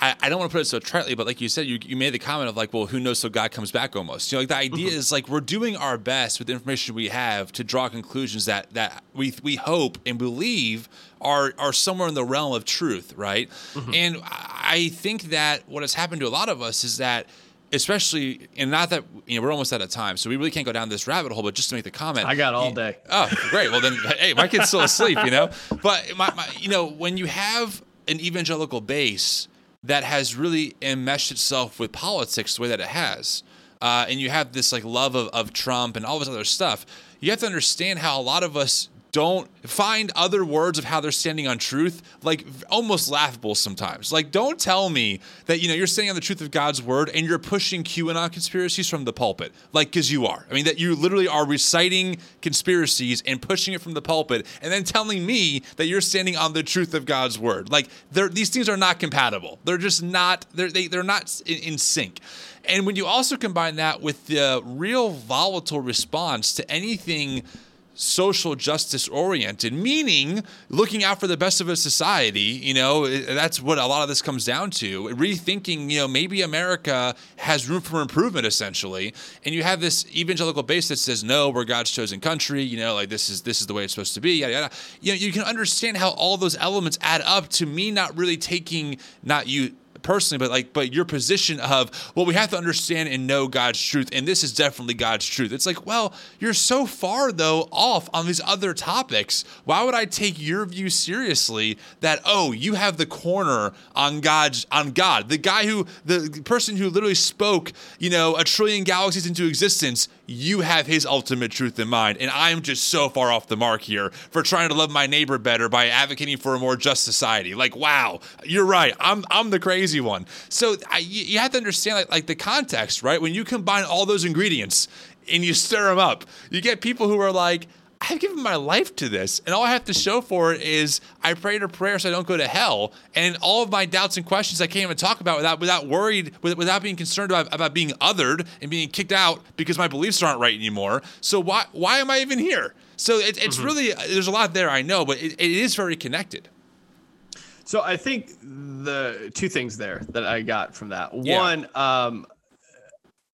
I, I don't want to put it so tritely, but like you said, you, you made the comment of like, well, who knows till God comes back almost. You know, like the idea mm-hmm. is like we're doing our best with the information we have to draw conclusions that that we we hope and believe are are somewhere in the realm of truth, right? Mm-hmm. And I think that what has happened to a lot of us is that especially and not that you know we're almost out of time so we really can't go down this rabbit hole but just to make the comment i got all day oh great well then hey my kid's still asleep you know but my, my, you know when you have an evangelical base that has really enmeshed itself with politics the way that it has. Uh, and you have this like love of, of Trump and all this other stuff. You have to understand how a lot of us don't find other words of how they're standing on truth like almost laughable sometimes. Like, don't tell me that you know you're standing on the truth of God's word and you're pushing QAnon conspiracies from the pulpit, like because you are. I mean, that you literally are reciting conspiracies and pushing it from the pulpit, and then telling me that you're standing on the truth of God's word. Like, these things are not compatible. They're just not. They're they, they're not in, in sync. And when you also combine that with the real volatile response to anything social justice oriented, meaning looking out for the best of a society. You know, that's what a lot of this comes down to. Rethinking, you know, maybe America has room for improvement essentially. And you have this evangelical base that says, no, we're God's chosen country, you know, like this is this is the way it's supposed to be, yada yada. You know, you can understand how all those elements add up to me not really taking not you personally, but like, but your position of, well, we have to understand and know God's truth, and this is definitely God's truth. It's like, well, you're so far though off on these other topics. Why would I take your view seriously? That oh, you have the corner on God's on God, the guy who, the person who literally spoke, you know, a trillion galaxies into existence. You have His ultimate truth in mind, and I'm just so far off the mark here for trying to love my neighbor better by advocating for a more just society. Like, wow, you're right. I'm I'm the crazy crazy one. So I, you have to understand like, like the context, right? When you combine all those ingredients and you stir them up, you get people who are like, I've given my life to this, and all I have to show for it is I prayed a prayer so I don't go to hell. And all of my doubts and questions I can't even talk about without without worried, without being concerned about, about being othered and being kicked out because my beliefs aren't right anymore. So why why am I even here? So it, it's mm-hmm. really there's a lot there I know, but it, it is very connected. So I think the two things there that I got from that. Yeah. One, um,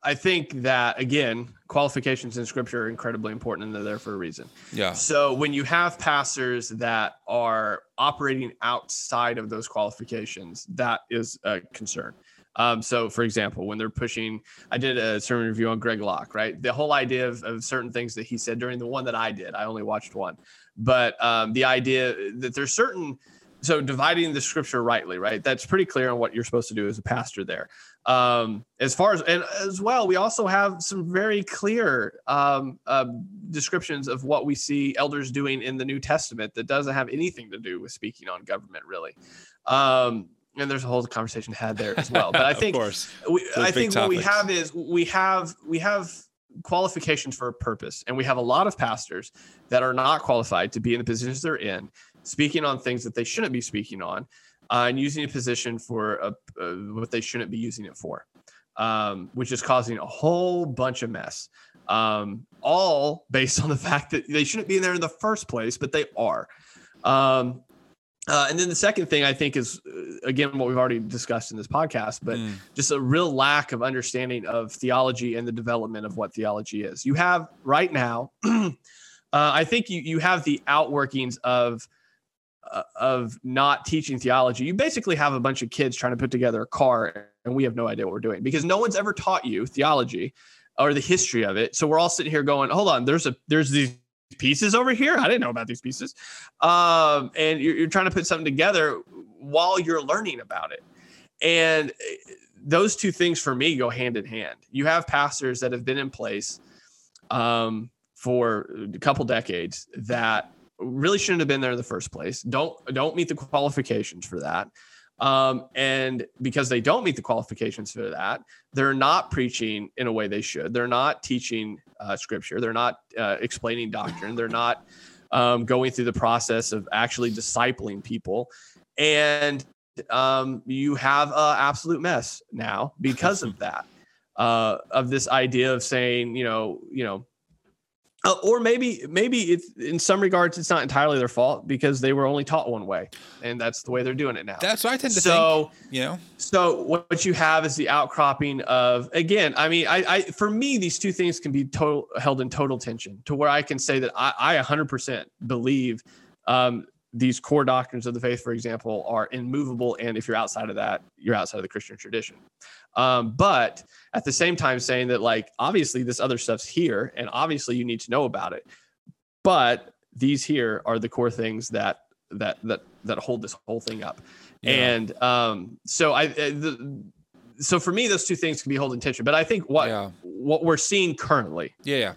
I think that again, qualifications in scripture are incredibly important and they're there for a reason. Yeah. So when you have pastors that are operating outside of those qualifications, that is a concern. Um, so, for example, when they're pushing, I did a sermon review on Greg Locke, right? The whole idea of, of certain things that he said during the one that I did, I only watched one, but um, the idea that there's certain so dividing the scripture rightly, right? That's pretty clear on what you're supposed to do as a pastor there. Um, as far as and as well, we also have some very clear um, uh, descriptions of what we see elders doing in the New Testament that doesn't have anything to do with speaking on government, really. Um, and there's a whole conversation had there as well. But I think, we, I think what we have is we have we have qualifications for a purpose, and we have a lot of pastors that are not qualified to be in the positions they're in speaking on things that they shouldn't be speaking on, uh, and using a position for a, uh, what they shouldn't be using it for, um, which is causing a whole bunch of mess. Um, all based on the fact that they shouldn't be in there in the first place, but they are. Um, uh, and then the second thing I think is, uh, again, what we've already discussed in this podcast, but mm. just a real lack of understanding of theology and the development of what theology is. You have right now, uh, I think you you have the outworkings of of not teaching theology, you basically have a bunch of kids trying to put together a car, and we have no idea what we're doing because no one's ever taught you theology or the history of it. So we're all sitting here going, "Hold on, there's a there's these pieces over here. I didn't know about these pieces," um, and you're, you're trying to put something together while you're learning about it. and uh, those two things for me go hand in hand. You have pastors that have been in place um, for a couple decades that really shouldn't have been there in the first place. Don't don't meet the qualifications for that. Um, and because they don't meet the qualifications for that, they're not preaching in a way they should. They're not teaching uh, scripture. They're not uh, explaining doctrine. They're not um, going through the process of actually discipling people. And um, you have an absolute mess now because of that, uh, of this idea of saying, you know, you know, uh, or maybe maybe it's in some regards it's not entirely their fault because they were only taught one way and that's the way they're doing it now That's what I tend to think. so think. You know, so what you have is the outcropping of again i mean i, I for me these two things can be total held in total tension to where i can say that i, I 100% believe um, these core doctrines of the faith for example are immovable and if you're outside of that you're outside of the christian tradition um, but at the same time saying that like obviously this other stuff's here and obviously you need to know about it but these here are the core things that that that that hold this whole thing up Yeah. and um so i uh, the, so for me those two things can be held in tension but i think what Yeah. what we're seeing currently yeah, yeah,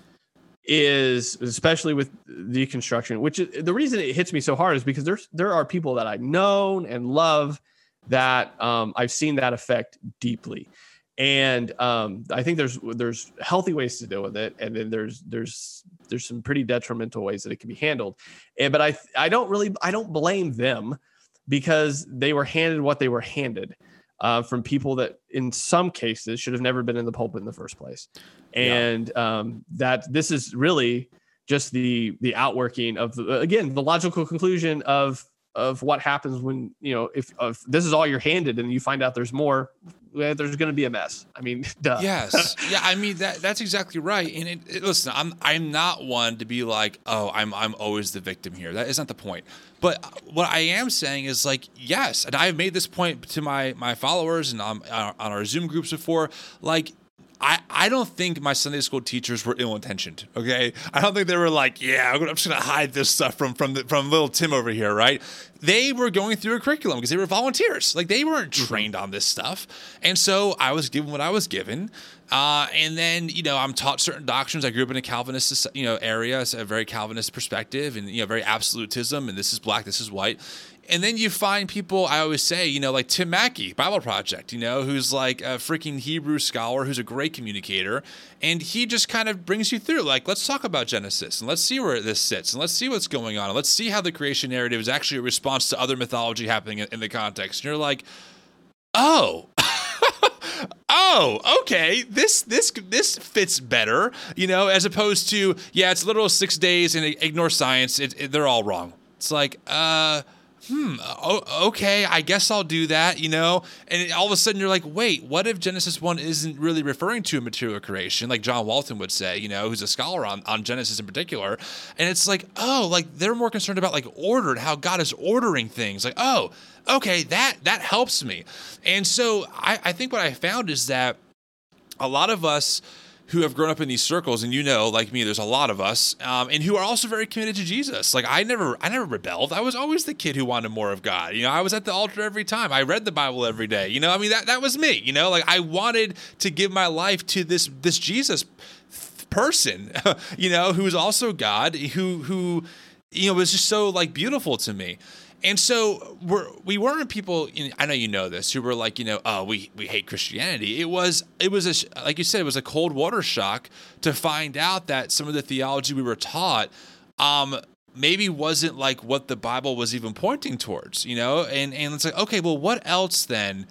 is especially with deconstruction which is the reason it hits me so hard is because there's there are people that I know and love that um, i've seen that effect deeply. And um, i think there's there's healthy ways to deal with it. And then there's there's there's some pretty detrimental ways that it can be handled. And but i i don't really i don't blame them because they were handed what they were handed uh, from people that in some cases should have never been in the pulpit in the first place. And um, that this is really just the the outworking of the, again the logical conclusion of of what happens when you know if, if this is all you're handed and you find out there's more there's going to be a mess i mean duh. Yes. yeah. I mean that that's exactly right. And it, it- listen, I'm I'm not one to be like, oh, I'm I'm always the victim here. That is not the point. But what I am saying is like, yes, and I've made this point to my my followers and on on our Zoom groups before. Like, I, I don't think my Sunday school teachers were ill intentioned. Okay, I don't think they were like, yeah, I'm, just gonna hide this stuff from from the, from little Tim over here, right? They were going through a curriculum because they were volunteers. Like they weren't trained on this stuff, and so I was given what I was given. Uh, and then you know I'm taught certain doctrines. I grew up in a Calvinist you know area, it's a very Calvinist perspective, and you know very absolutism, and this is black, this is white. And then you find people, I always say, you know, like Tim Mackie, Bible Project, you know, who's like a freaking Hebrew scholar who's a great communicator. And he just kind of brings you through, like, let's talk about Genesis and let's see where this sits and let's see what's going on. And let's see how the creation narrative is actually a response to other mythology happening in, the context. And you're like, oh. oh, okay. This this this fits better, you know, as opposed to yeah, it's literal six days and ignore science. It, it- they're all wrong. It's like, uh, hmm, okay, I guess I'll do that, you know? And all of a sudden you're like, wait, what if Genesis 1 isn't really referring to a material creation, like John Walton would say, you know, who's a scholar on, on Genesis in particular? And it's like, oh, like they're more concerned about like order and how God is ordering things. Like, oh, okay, that that helps me. And so I, I think what I found is that a lot of us who have grown up in these circles and you know like me there's a lot of us um, and who are also very committed to jesus. Like i never i never rebelled. I was always the kid who wanted more of god. You know i was at the altar every time. I read the bible every day. You know i mean that, that was me you know? Like i wanted to give my life to this this jesus person you know who's also god who who you know was just so like beautiful to me and so we're we weren't people. You know, I know you know this. Who were like, you know, oh, we we hate Christianity. It was it was a like you said, it was a cold water shock to find out that some of the theology we were taught, um, maybe wasn't like what the Bible was even pointing towards. You know, and and it's like, okay, well, what else then?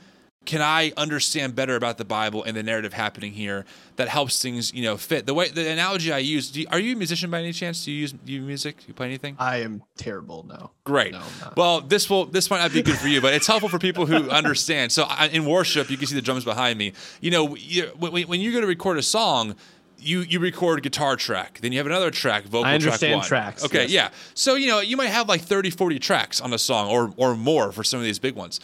Can I understand better about the Bible and the narrative happening here that helps things, you know, fit the way the analogy I use? Do you, are you a musician by any chance? Do you use do you music? Do you play anything? i am terrible no Great. No, well, this will this might not be good for you, but it's helpful for people who understand. So I, in worship, you can see the drums behind me. You know, you, when, when you're going to record a song, you you record guitar track, then you have another track, vocal I understand track one. tracks, Okay, yes. yeah. So you know, you might have like 30, 40 tracks on a song, or or more for some of these big ones.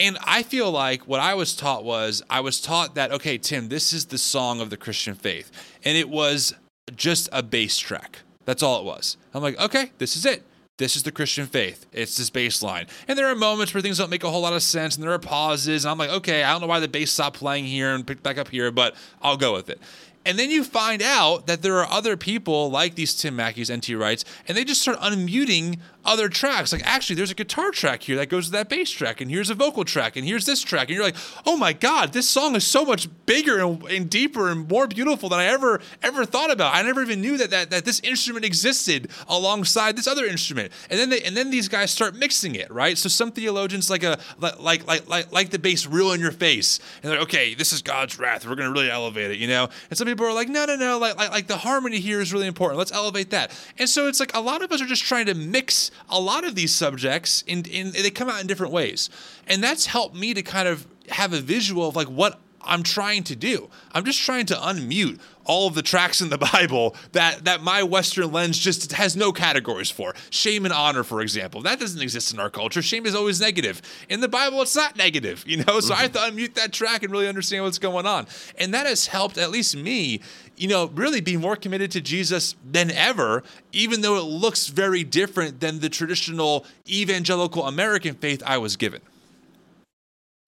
And I feel like what I was taught was I was taught that okay, Tim, this is the song of the Christian faith, and it was just a bass track. That's all it was. I'm like, okay, this is it. this is the Christian faith. It's this baseline. And there are moments where things don't make a whole lot of sense and there are pauses. And I'm like, okay, I don't know why the bass stopped playing here and picked back up here, but I'll go with it. And then you find out that there are other people like these Tim Mackies, NT Wrights, and they just start unmuting other tracks. Like, actually, there's a guitar track here that goes to that bass track, and here's a vocal track, and here's this track. And you're like, oh my God, this song is so much bigger and, and deeper and more beautiful than I ever ever thought about. I never even knew that, that that this instrument existed alongside this other instrument. And then they and then these guys start mixing it, right? So some theologians like a like like like like the bass real in your face. And they're like, okay, this is God's wrath. We're gonna really elevate it, you know? And some people are like, no, no, no, like like, like the harmony here is really important. Let's elevate that. And so it's like a lot of us are just trying to mix a lot of these subjects in they come out in different ways. And that's helped me to kind of have a visual of like what I'm trying to do. I'm just trying to unmute all of the tracks in the Bible that that my Western lens just has no categories for. Shame and honor, for example, that doesn't exist in our culture. Shame is always negative. In the Bible, it's not negative, you know. So I have to unmute that track and really understand what's going on, and that has helped at least me, you know, really be more committed to Jesus than ever, even though it looks very different than the traditional evangelical American faith I was given.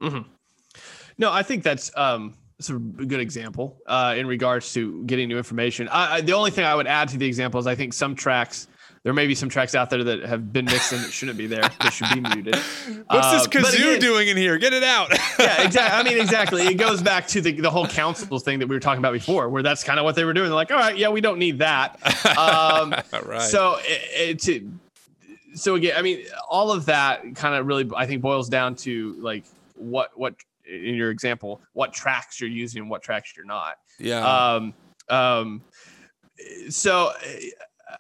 Mm-hmm. No, I think that's um, that's a good example uh, in regards to getting new information. I, I, the only thing I would add to the example is I think some tracks. There may be some tracks out there that have been mixed and that shouldn't be there. That should be muted. What's this kazoo uh, again, doing in here? Get it out. yeah, exactly. I mean, exactly. It goes back to the, the whole councils thing that we were talking about before, where that's kind of what they were doing. They're like, all right, yeah, we don't need that. Um, right. So it, it, so again, I mean, all of that kind of really, I think, boils down to like what what in your example, what tracks you're using and what tracks you're not. Yeah. Um, um, so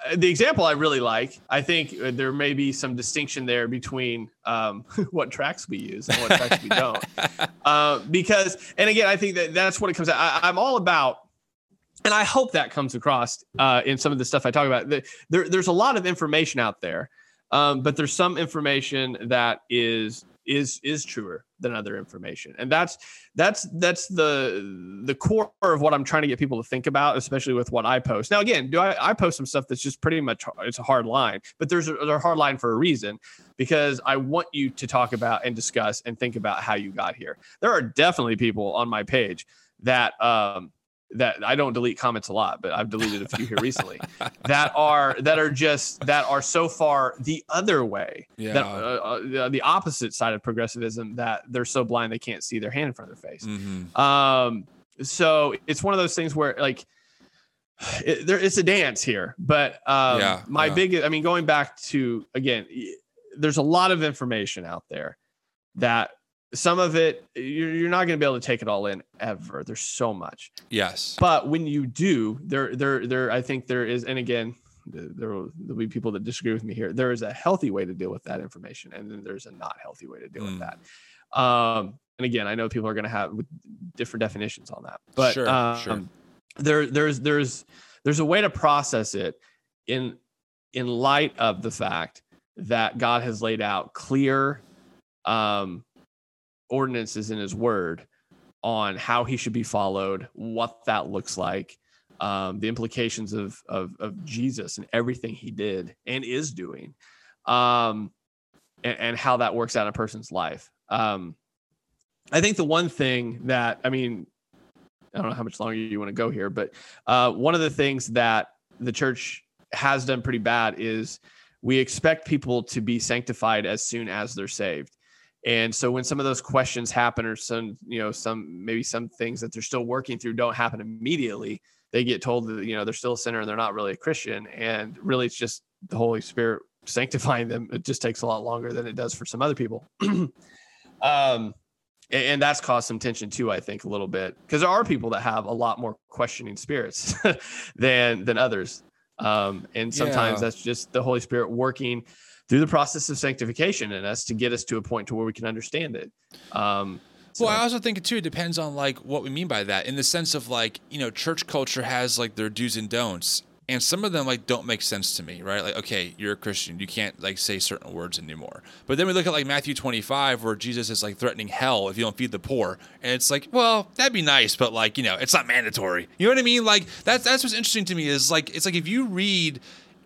uh, the example I really like, I think uh, there may be some distinction there between um, what tracks we use and what tracks we don't. Uh, because, and again, I think that that's what it comes out. I, I'm all about and I hope that comes across uh, in some of the stuff I talk about. There, there's a lot of information out there, um, but there's some information that is is is truer than other information. And that's that's that's the the core of what i'm trying to get people to think about especially with what i post. Now again do i i post some stuff that's just pretty much it's a hard line but there's a, a hard line for a reason because i want you to talk about and discuss and think about how you got here. There are definitely people on my page that um that I don't delete comments a lot, but I've deleted a few here recently that are that are just that are so far the other way, yeah. that, uh, uh, the opposite side of progressivism that they're so blind they can't see their hand in front of their face. Mm-hmm. Um, so it's one of those things where like it, there, it's a dance here, but um, yeah, my yeah. big, I mean, going back to again, there's a lot of information out there that some of it you're, you're not going to be able to take it all in ever. There's so much. Yes. But when you do there there there i think there is and again there will there'll be people that disagree with me here. There is a healthy way to deal with that information and then there's a not healthy way to deal mm. with that. Um and again i know people are going to have different definitions on that but sure, um, sure. there there's there's there's a way to process it in in light of the fact that god has laid out clear um ordinances in his word on how he should be followed, what that looks like, um, the implications of, of, of Jesus and everything he did and is doing, um, and, and, how that works out in a person's life. Um, I think the one thing that I mean, I don't know how much longer you want to go here, but uh, one of the things that the church has done pretty bad is we expect people to be sanctified as soon as they're saved. And so when some of those questions happen, or some, you know, some maybe some things that they're still working through don't happen immediately, they get told that, you know, they're still a sinner and they're not really a Christian. And really it's just the Holy Spirit sanctifying them. It just takes a lot longer than it does for some other people. um, and that's caused some tension too, I think, a little bit, because there are people that have a lot more questioning spirits than than others. Um, and sometimes yeah. that's just the Holy Spirit working through the process of sanctification in us to get us to a point to where we can understand it. Um, so. Well, I also think it too. It depends on like what we mean by that, in the sense of like you know, church culture has like their do's and don'ts, and some of them like don't make sense to me, right? Like, okay, you're a Christian, you can't like say certain words anymore. But then we look at like Matthew 25, where Jesus is like threatening hell if you don't feed the poor, and it's like, well, that'd be nice, but like you know, it's not mandatory. You know what I mean? Like that's that's what's interesting to me is like it's like if you read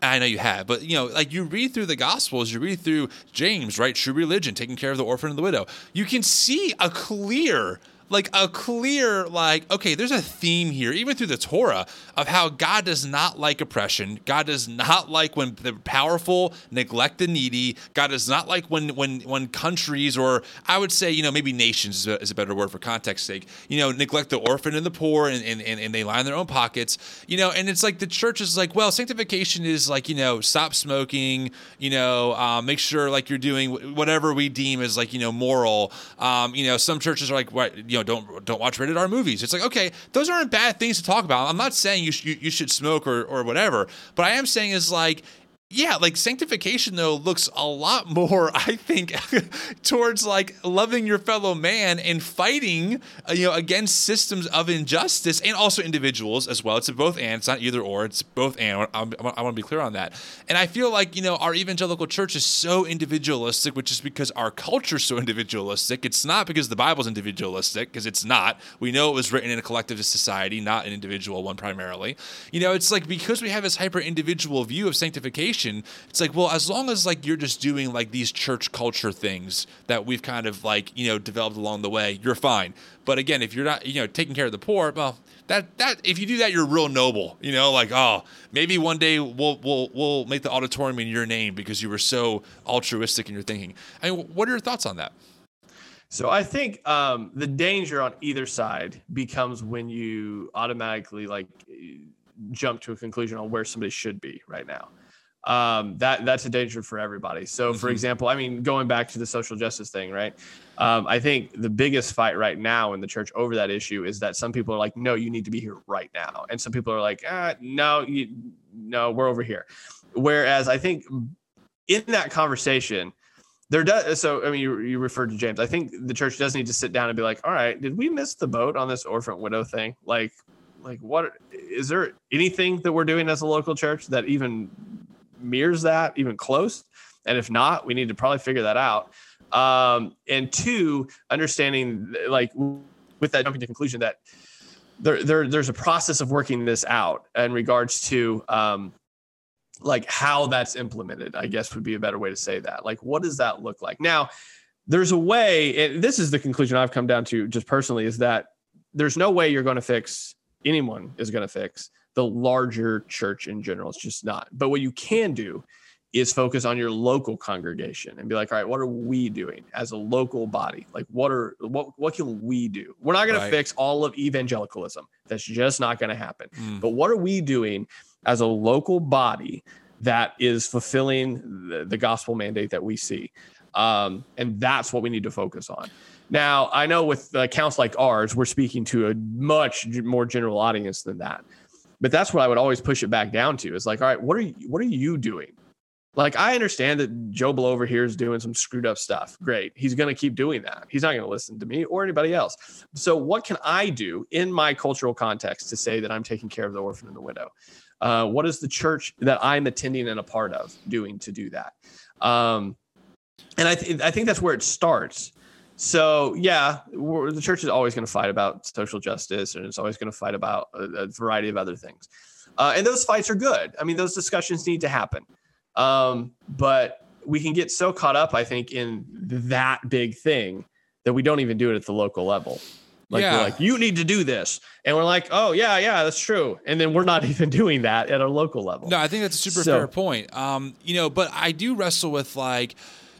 I know you have, but you know, like you read through the Gospels, you read through James, right? True religion, taking care of the orphan and the widow. You can see a clear like a clear like okay there's a theme here even through the torah of how god does not like oppression. God does not like when the powerful neglect the needy. God does not like when when when countries or i would say you know maybe nations is a, is a better word for context sake you know neglect the orphan and the poor and, and, and they line their own pockets. You know and it's like the church is like well sanctification is like you know stop smoking you know um, make sure like you're doing whatever we deem as like you know moral. Um, you know some churches are like what you know don't don't watch rated R movies. It's like okay, those aren't bad things to talk about. I'm not saying you sh- you, should smoke or or whatever, but I am saying is like yeah, like sanctification though looks a lot more, I think, towards like loving your fellow man and fighting, uh, you know, against systems of injustice and also individuals as well. It's both and. It's not either or. It's both and. I, I want to be clear on that. And I feel like you know our evangelical church is so individualistic, which is because our culture is so individualistic. It's not because the Bible's individualistic, because it's not. We know it was written in a collectivist society, not an individual one primarily. You know, it's like because we have this hyper individual view of sanctification it's like, well, as long as like you're just doing like these church culture things that we've kind of like, you know, developed along the way, you're fine. But again, if you're not, you know, taking care of the poor, well, that that if you do that, you're real noble. You know, like oh, maybe one day we'll we'll we'll make the auditorium in your name because you were so altruistic in your thinking. I mean, what are your thoughts on that? So I think um, the danger on either side becomes when you automatically like jump to a conclusion on where somebody should be right now um, that that's a danger for everybody. So, mm-hmm. for example, I mean, going back to the social justice thing, right? Um, I think the biggest fight right now in the church over that issue is that some people are like, "No, you need to be here right now," and some people are like, ah, "No, you, no, we're over here." Whereas I think in that conversation, there does. So, I mean, you, you referred to James. I think the church does need to sit down and be like, "All right, did we miss the boat on this orphan widow thing? Like, like what is there anything that we're doing as a local church that even mirrors that even close? And if not, we need to probably figure that out. Um, and two, understanding like with that jumping to conclusion that there, there there's a process of working this out in regards to um, like how that's implemented. I guess would be a better way to say that. Like, what does that look like now? There's a way, and this is the conclusion I've come down to just personally, is that there's no way you're going to fix anyone is going to fix the larger church in general. It's just not. But what you can do is focus on your local congregation and be like, all right, what are we doing as a local body? Like, what are what what can we do? We're not going right. to fix all of evangelicalism. That's just not going to happen. Mm. But what are we doing as a local body that is fulfilling the, the gospel mandate that we see? Um, and that's what we need to focus on. Now, I know with accounts like ours, we're speaking to a much more general audience than that. But that's what I would always push it back down to is like, all right, what are you, what are you doing? Like, I understand that Joe Blow over here is doing some screwed up stuff. Great. He's going to keep doing that. He's not going to listen to me or anybody else. So, what can I do in my cultural context to say that I'm taking care of the orphan and the widow? Uh, what is the church that I'm attending and a part of doing to do that? Um, and I, th- I think that's where it starts. So yeah, the church is always going to fight about social justice, and it's always going to fight about a, a, variety of other things. Uh, and those fights are good. I mean, those discussions need to happen. Um, but we can get so caught up, I think, in that big thing that we don't even do it at the local level. Like yeah. like, you need to do this, and we're like, oh yeah, yeah, that's true. And then we're not even doing that at a local level. No, I think that's a super so, fair point. Um, you know, but I do wrestle with like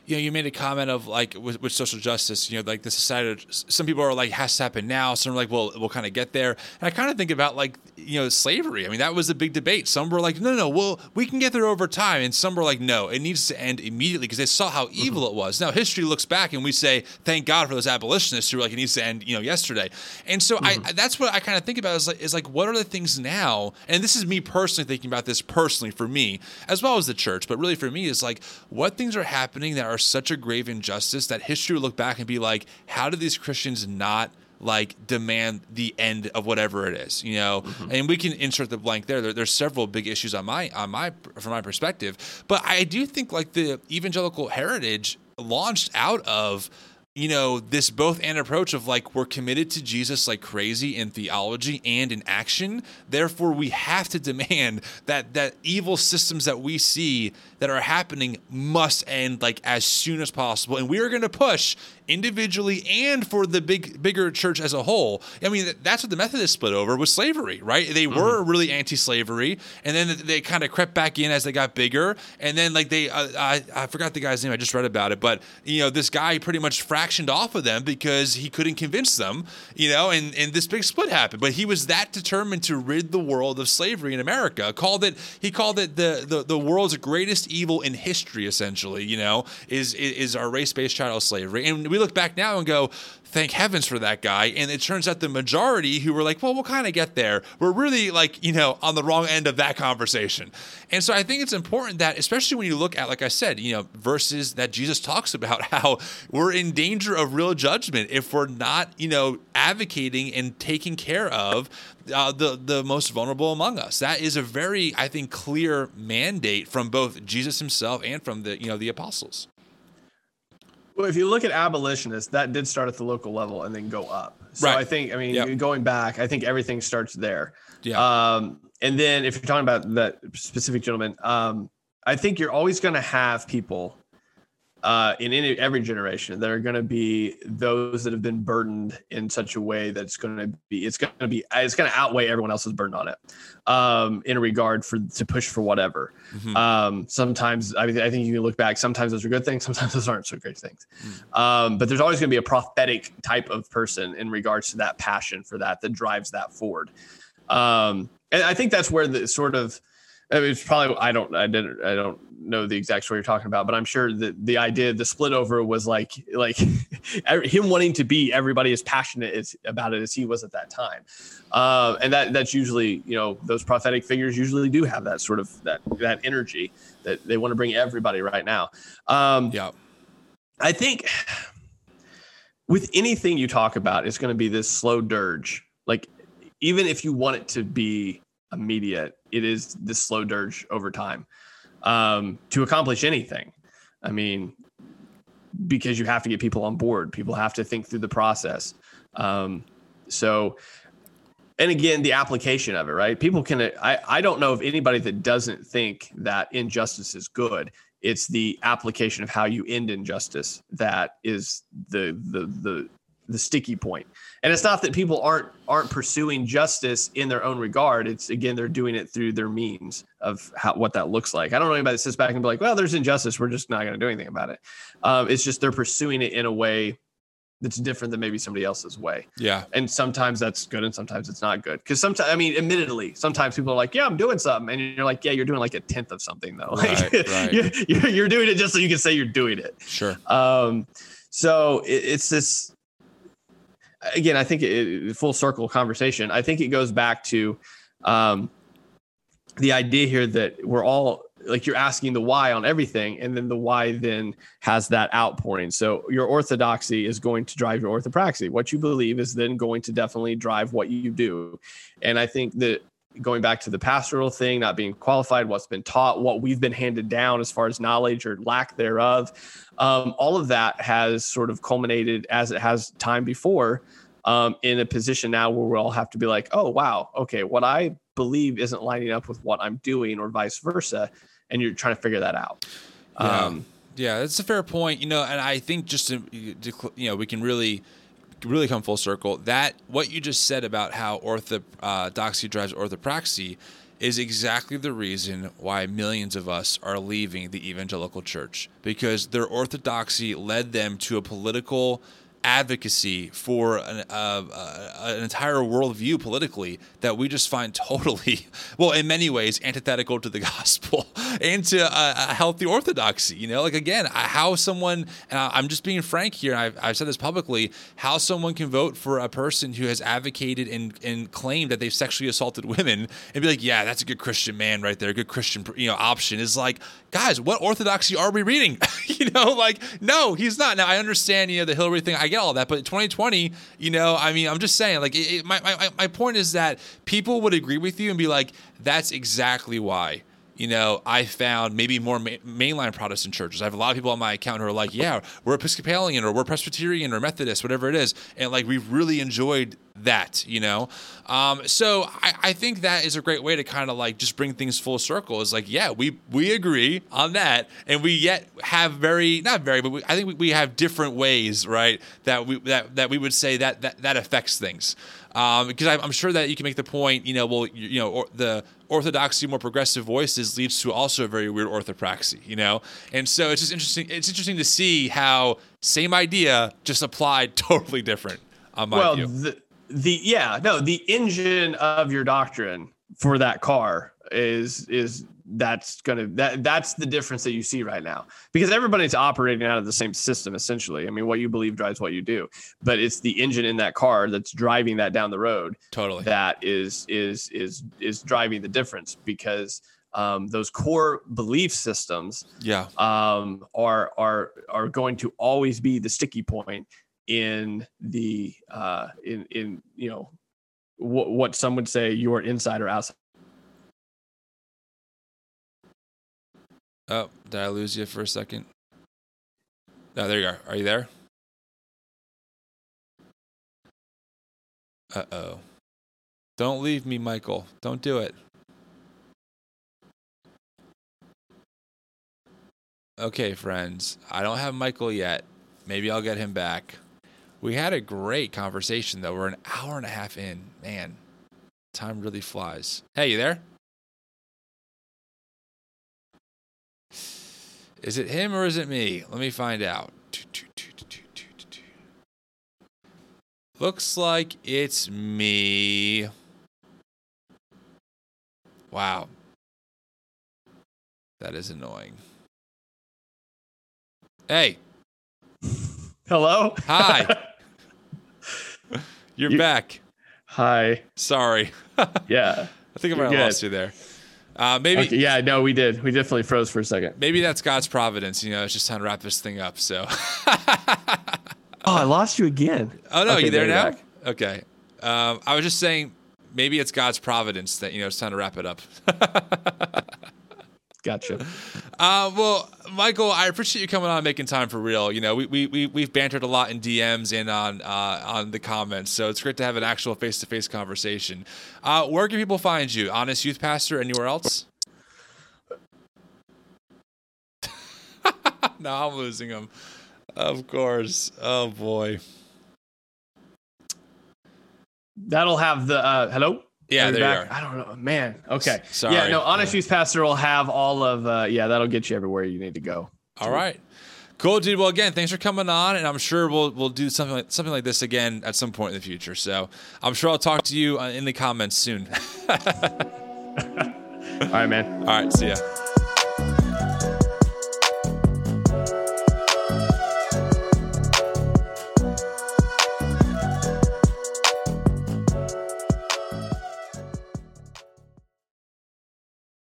you know, you made a comment of like with, with social justice, you know, like the society. Some people are like has to happen now. Some are like, well, we'll kind of get there. And I kind of think about like you know slavery. I mean, that was a big debate. Some were like, no, no, no, well, we can get there over time, and some were like, no, it needs to end immediately because they saw how mm-hmm. evil it was. Now history looks back and we say, thank God for those abolitionists who were like, it needs to end, you know, yesterday. And so mm-hmm. I that's what I kind of think about is like is like what are the things now? And this is me personally thinking about this personally for me as well as the church, but really for me is like what things are happening that are such a grave injustice that history will look back and be like, how did these Christians not like demand the end of whatever it is, you know? Mm-hmm. And we can insert the blank there. there. There's several big issues on my on my from my perspective, but I do think like the evangelical heritage launched out of you know, this both and approach of like we're committed to Jesus like crazy in theology and in action. Therefore, we have to demand that that evil systems that we see that are happening must end like as soon as possible. And we are going to push individually and for the big bigger church as a whole. I mean, that's what the Methodists split over was slavery, right? They mm-hmm. were really anti-slavery, and then they kind of crept back in as they got bigger, and then like they, uh, I, I forgot the guy's name. I just read about it, but you know, this guy pretty much fractioned off of them because he couldn't convince them, you know, and and this big split happened. But he was that determined to rid the world of slavery in America. Called it, he called it the the, the world's greatest evil in history, essentially, you know, is is our race-based chattel slavery. And we look back now and go, thank heavens for that guy. And it turns out the majority who were like, well, we'll kind of get there, were really like, you know, on the wrong end of that conversation. And so I think it's important that, especially when you look at, like I said, you know, verses that Jesus talks about how we're in danger of real judgment if we're not, you know, advocating and taking care of uh, the the most vulnerable among us. That is a very, I think, clear mandate from both Jesus himself and from the you know the apostles. Well, if you look at abolitionists, that did start at the local level and then go up. So right. I think, I mean, yep. going back, I think everything starts there. Yeah. Um, and then if you're talking about that specific gentleman, um, I think you're always going to have people uh, in any, every generation that are going to be those that have been burdened in such a way that's going to be it's going to be it's going to outweigh everyone else's burden on it um, in regard for to push for whatever mm-hmm. um, sometimes I, mean, I think you can look back sometimes those are good things sometimes those aren't so great things mm. um, but there's always going to be a prophetic type of person in regards to that passion for that that drives that forward um, and i think that's where the sort of I mean, it's probably I don't I didn't I don't know the exact story you're talking about, but I'm sure that the idea the split over was like like him wanting to be everybody as passionate as, about it as he was at that time, uh, and that that's usually you know those prophetic figures usually do have that sort of that that energy that they want to bring everybody right now. Um, yeah, I think with anything you talk about, it's going to be this slow dirge. Like even if you want it to be immediate. It is this slow dirge over time um, to accomplish anything. I mean, because you have to get people on board, people have to think through the process. Um, so, and again, the application of it, right? People can, I, I don't know of anybody that doesn't think that injustice is good. It's the application of how you end injustice that is the, the, the, the sticky point. And it's not that people aren't aren't pursuing justice in their own regard. It's again they're doing it through their means of how what that looks like. I don't know anybody that sits back and be like, "Well, there's injustice. We're just not going to do anything about it." Um, it's just they're pursuing it in a way that's different than maybe somebody else's way. Yeah. And sometimes that's good and sometimes it's not good. Cause sometimes, I mean, admittedly, sometimes people are like, yeah, I'm doing something. And you're like, yeah, you're doing like a tenth of something though. Right, right. you're, you're, doing it just so you can say you're doing it. Sure. Um, so it, it's this, again, I think it, full circle conversation. I think it goes back to um, the idea here that we're all like you're asking the why on everything, and then the why then has that outpouring. So your orthodoxy is going to drive your orthopraxy. What you believe is then going to definitely drive what you do. And I think that going back to the pastoral thing, not being qualified, what's been taught, what we've been handed down as far as knowledge or lack thereof, um, all of that has sort of culminated as it has time before um, in a position now where we'll all have to be like, oh, wow, okay, what I believe isn't lining up with what I'm doing or vice versa. And you're trying to figure that out. Yeah. Um, yeah, that's a fair point. You know, and I think just to, to you know, we can really really come full circle. That what you just said about how orthodoxy uh, drives orthopraxy is exactly the reason why millions of us are leaving the evangelical church because their orthodoxy led them to a political advocacy for an, uh, uh, an entire worldview politically that we just find totally, well, in many ways, antithetical to the gospel and to a, a healthy orthodoxy. You know, like again, how someone, I'm just being frank here, I've, I've, said this publicly, how someone can vote for a person who has advocated and, and claimed that they've sexually assaulted women and be like, yeah, that's a good Christian man right there, good Christian you know option is like, guys, what orthodoxy are we reading? you know, like, no, he's not. Now I understand, you know, the Hillary thing. I get all that, but 2020, you know, I mean, I'm just saying, like, it, my, my my point is that people would agree with you and be like, that's exactly why you know, I found maybe more ma- mainline Protestant churches. I have a lot of people on my account who are like, yeah, we're Episcopalian or we're Presbyterian or Methodist, whatever it is. And like, we've really enjoyed that, you know? Um, so I, I think that is a great way to kind of like just bring things full circle is like, yeah, we, we agree on that. And we yet have very, not very, but we, I think we, we have different ways, right? That we, that, that we would say that, that, that affects things. Um, because I'm sure that you can make the point, you know, well, you know, or the orthodoxy, more progressive voices leads to also a very weird orthopraxy, you know? And so it's just interesting. It's interesting to see how same idea just applied totally different on my well, view. The, the yeah, no, the engine of your doctrine for that car is is that's gonna that that's the difference that you see right now. Because everybody's operating out of the same system essentially. I mean what you believe drives what you do. But it's the engine in that car that's driving that down the road totally. that is is is is driving the difference. Because um, those core belief systems yeah. um, are are are going to always be the sticky point in the uh, in in you know what what some would say your inside or outside Oh, did I lose you for a second? No, there you are. Are you there? Uh oh. Don't leave me, Michael. Don't do it. Okay, friends. I don't have Michael yet. Maybe I'll get him back. We had a great conversation, though. We're an hour and a half in. Man, time really flies. Hey, you there? Is it him or is it me? Let me find out. Looks like it's me. Wow. That is annoying. Hey. hello Hi. You're You- back. hi Sorry. yeah I think I might have lost you there. Uh, maybe okay, yeah no we did we definitely froze for a second maybe that's God's providence. You know, it's just time to wrap this thing up. So. oh i lost you again Oh no, Okay, you there you're now? back. Okay. Um, I was just saying, maybe it's God's providence that you know it's time to wrap it up. gotcha uh, well, Michael, I appreciate you coming on, and making time for real. You know, we we we we've bantered a lot in DMs and on uh, on the comments, so it's great to have an actual face to face conversation. Uh, where can people find you? Honest Youth Pastor, anywhere else? no, I'm losing him. Of course. Oh boy. that'll have the uh hello Yeah, there you are. I don't know, man. Okay, sorry. Yeah, no. Honest Yeah. Youth Pastor will have all of. uh Yeah, that'll get you everywhere you need to go. All right. Cool, dude. Well, again, thanks for coming on, and I'm sure we'll we'll do something like something like this again at some point in the future. So I'm sure I'll talk to you uh, in the comments soon. All right, man. All right, see ya.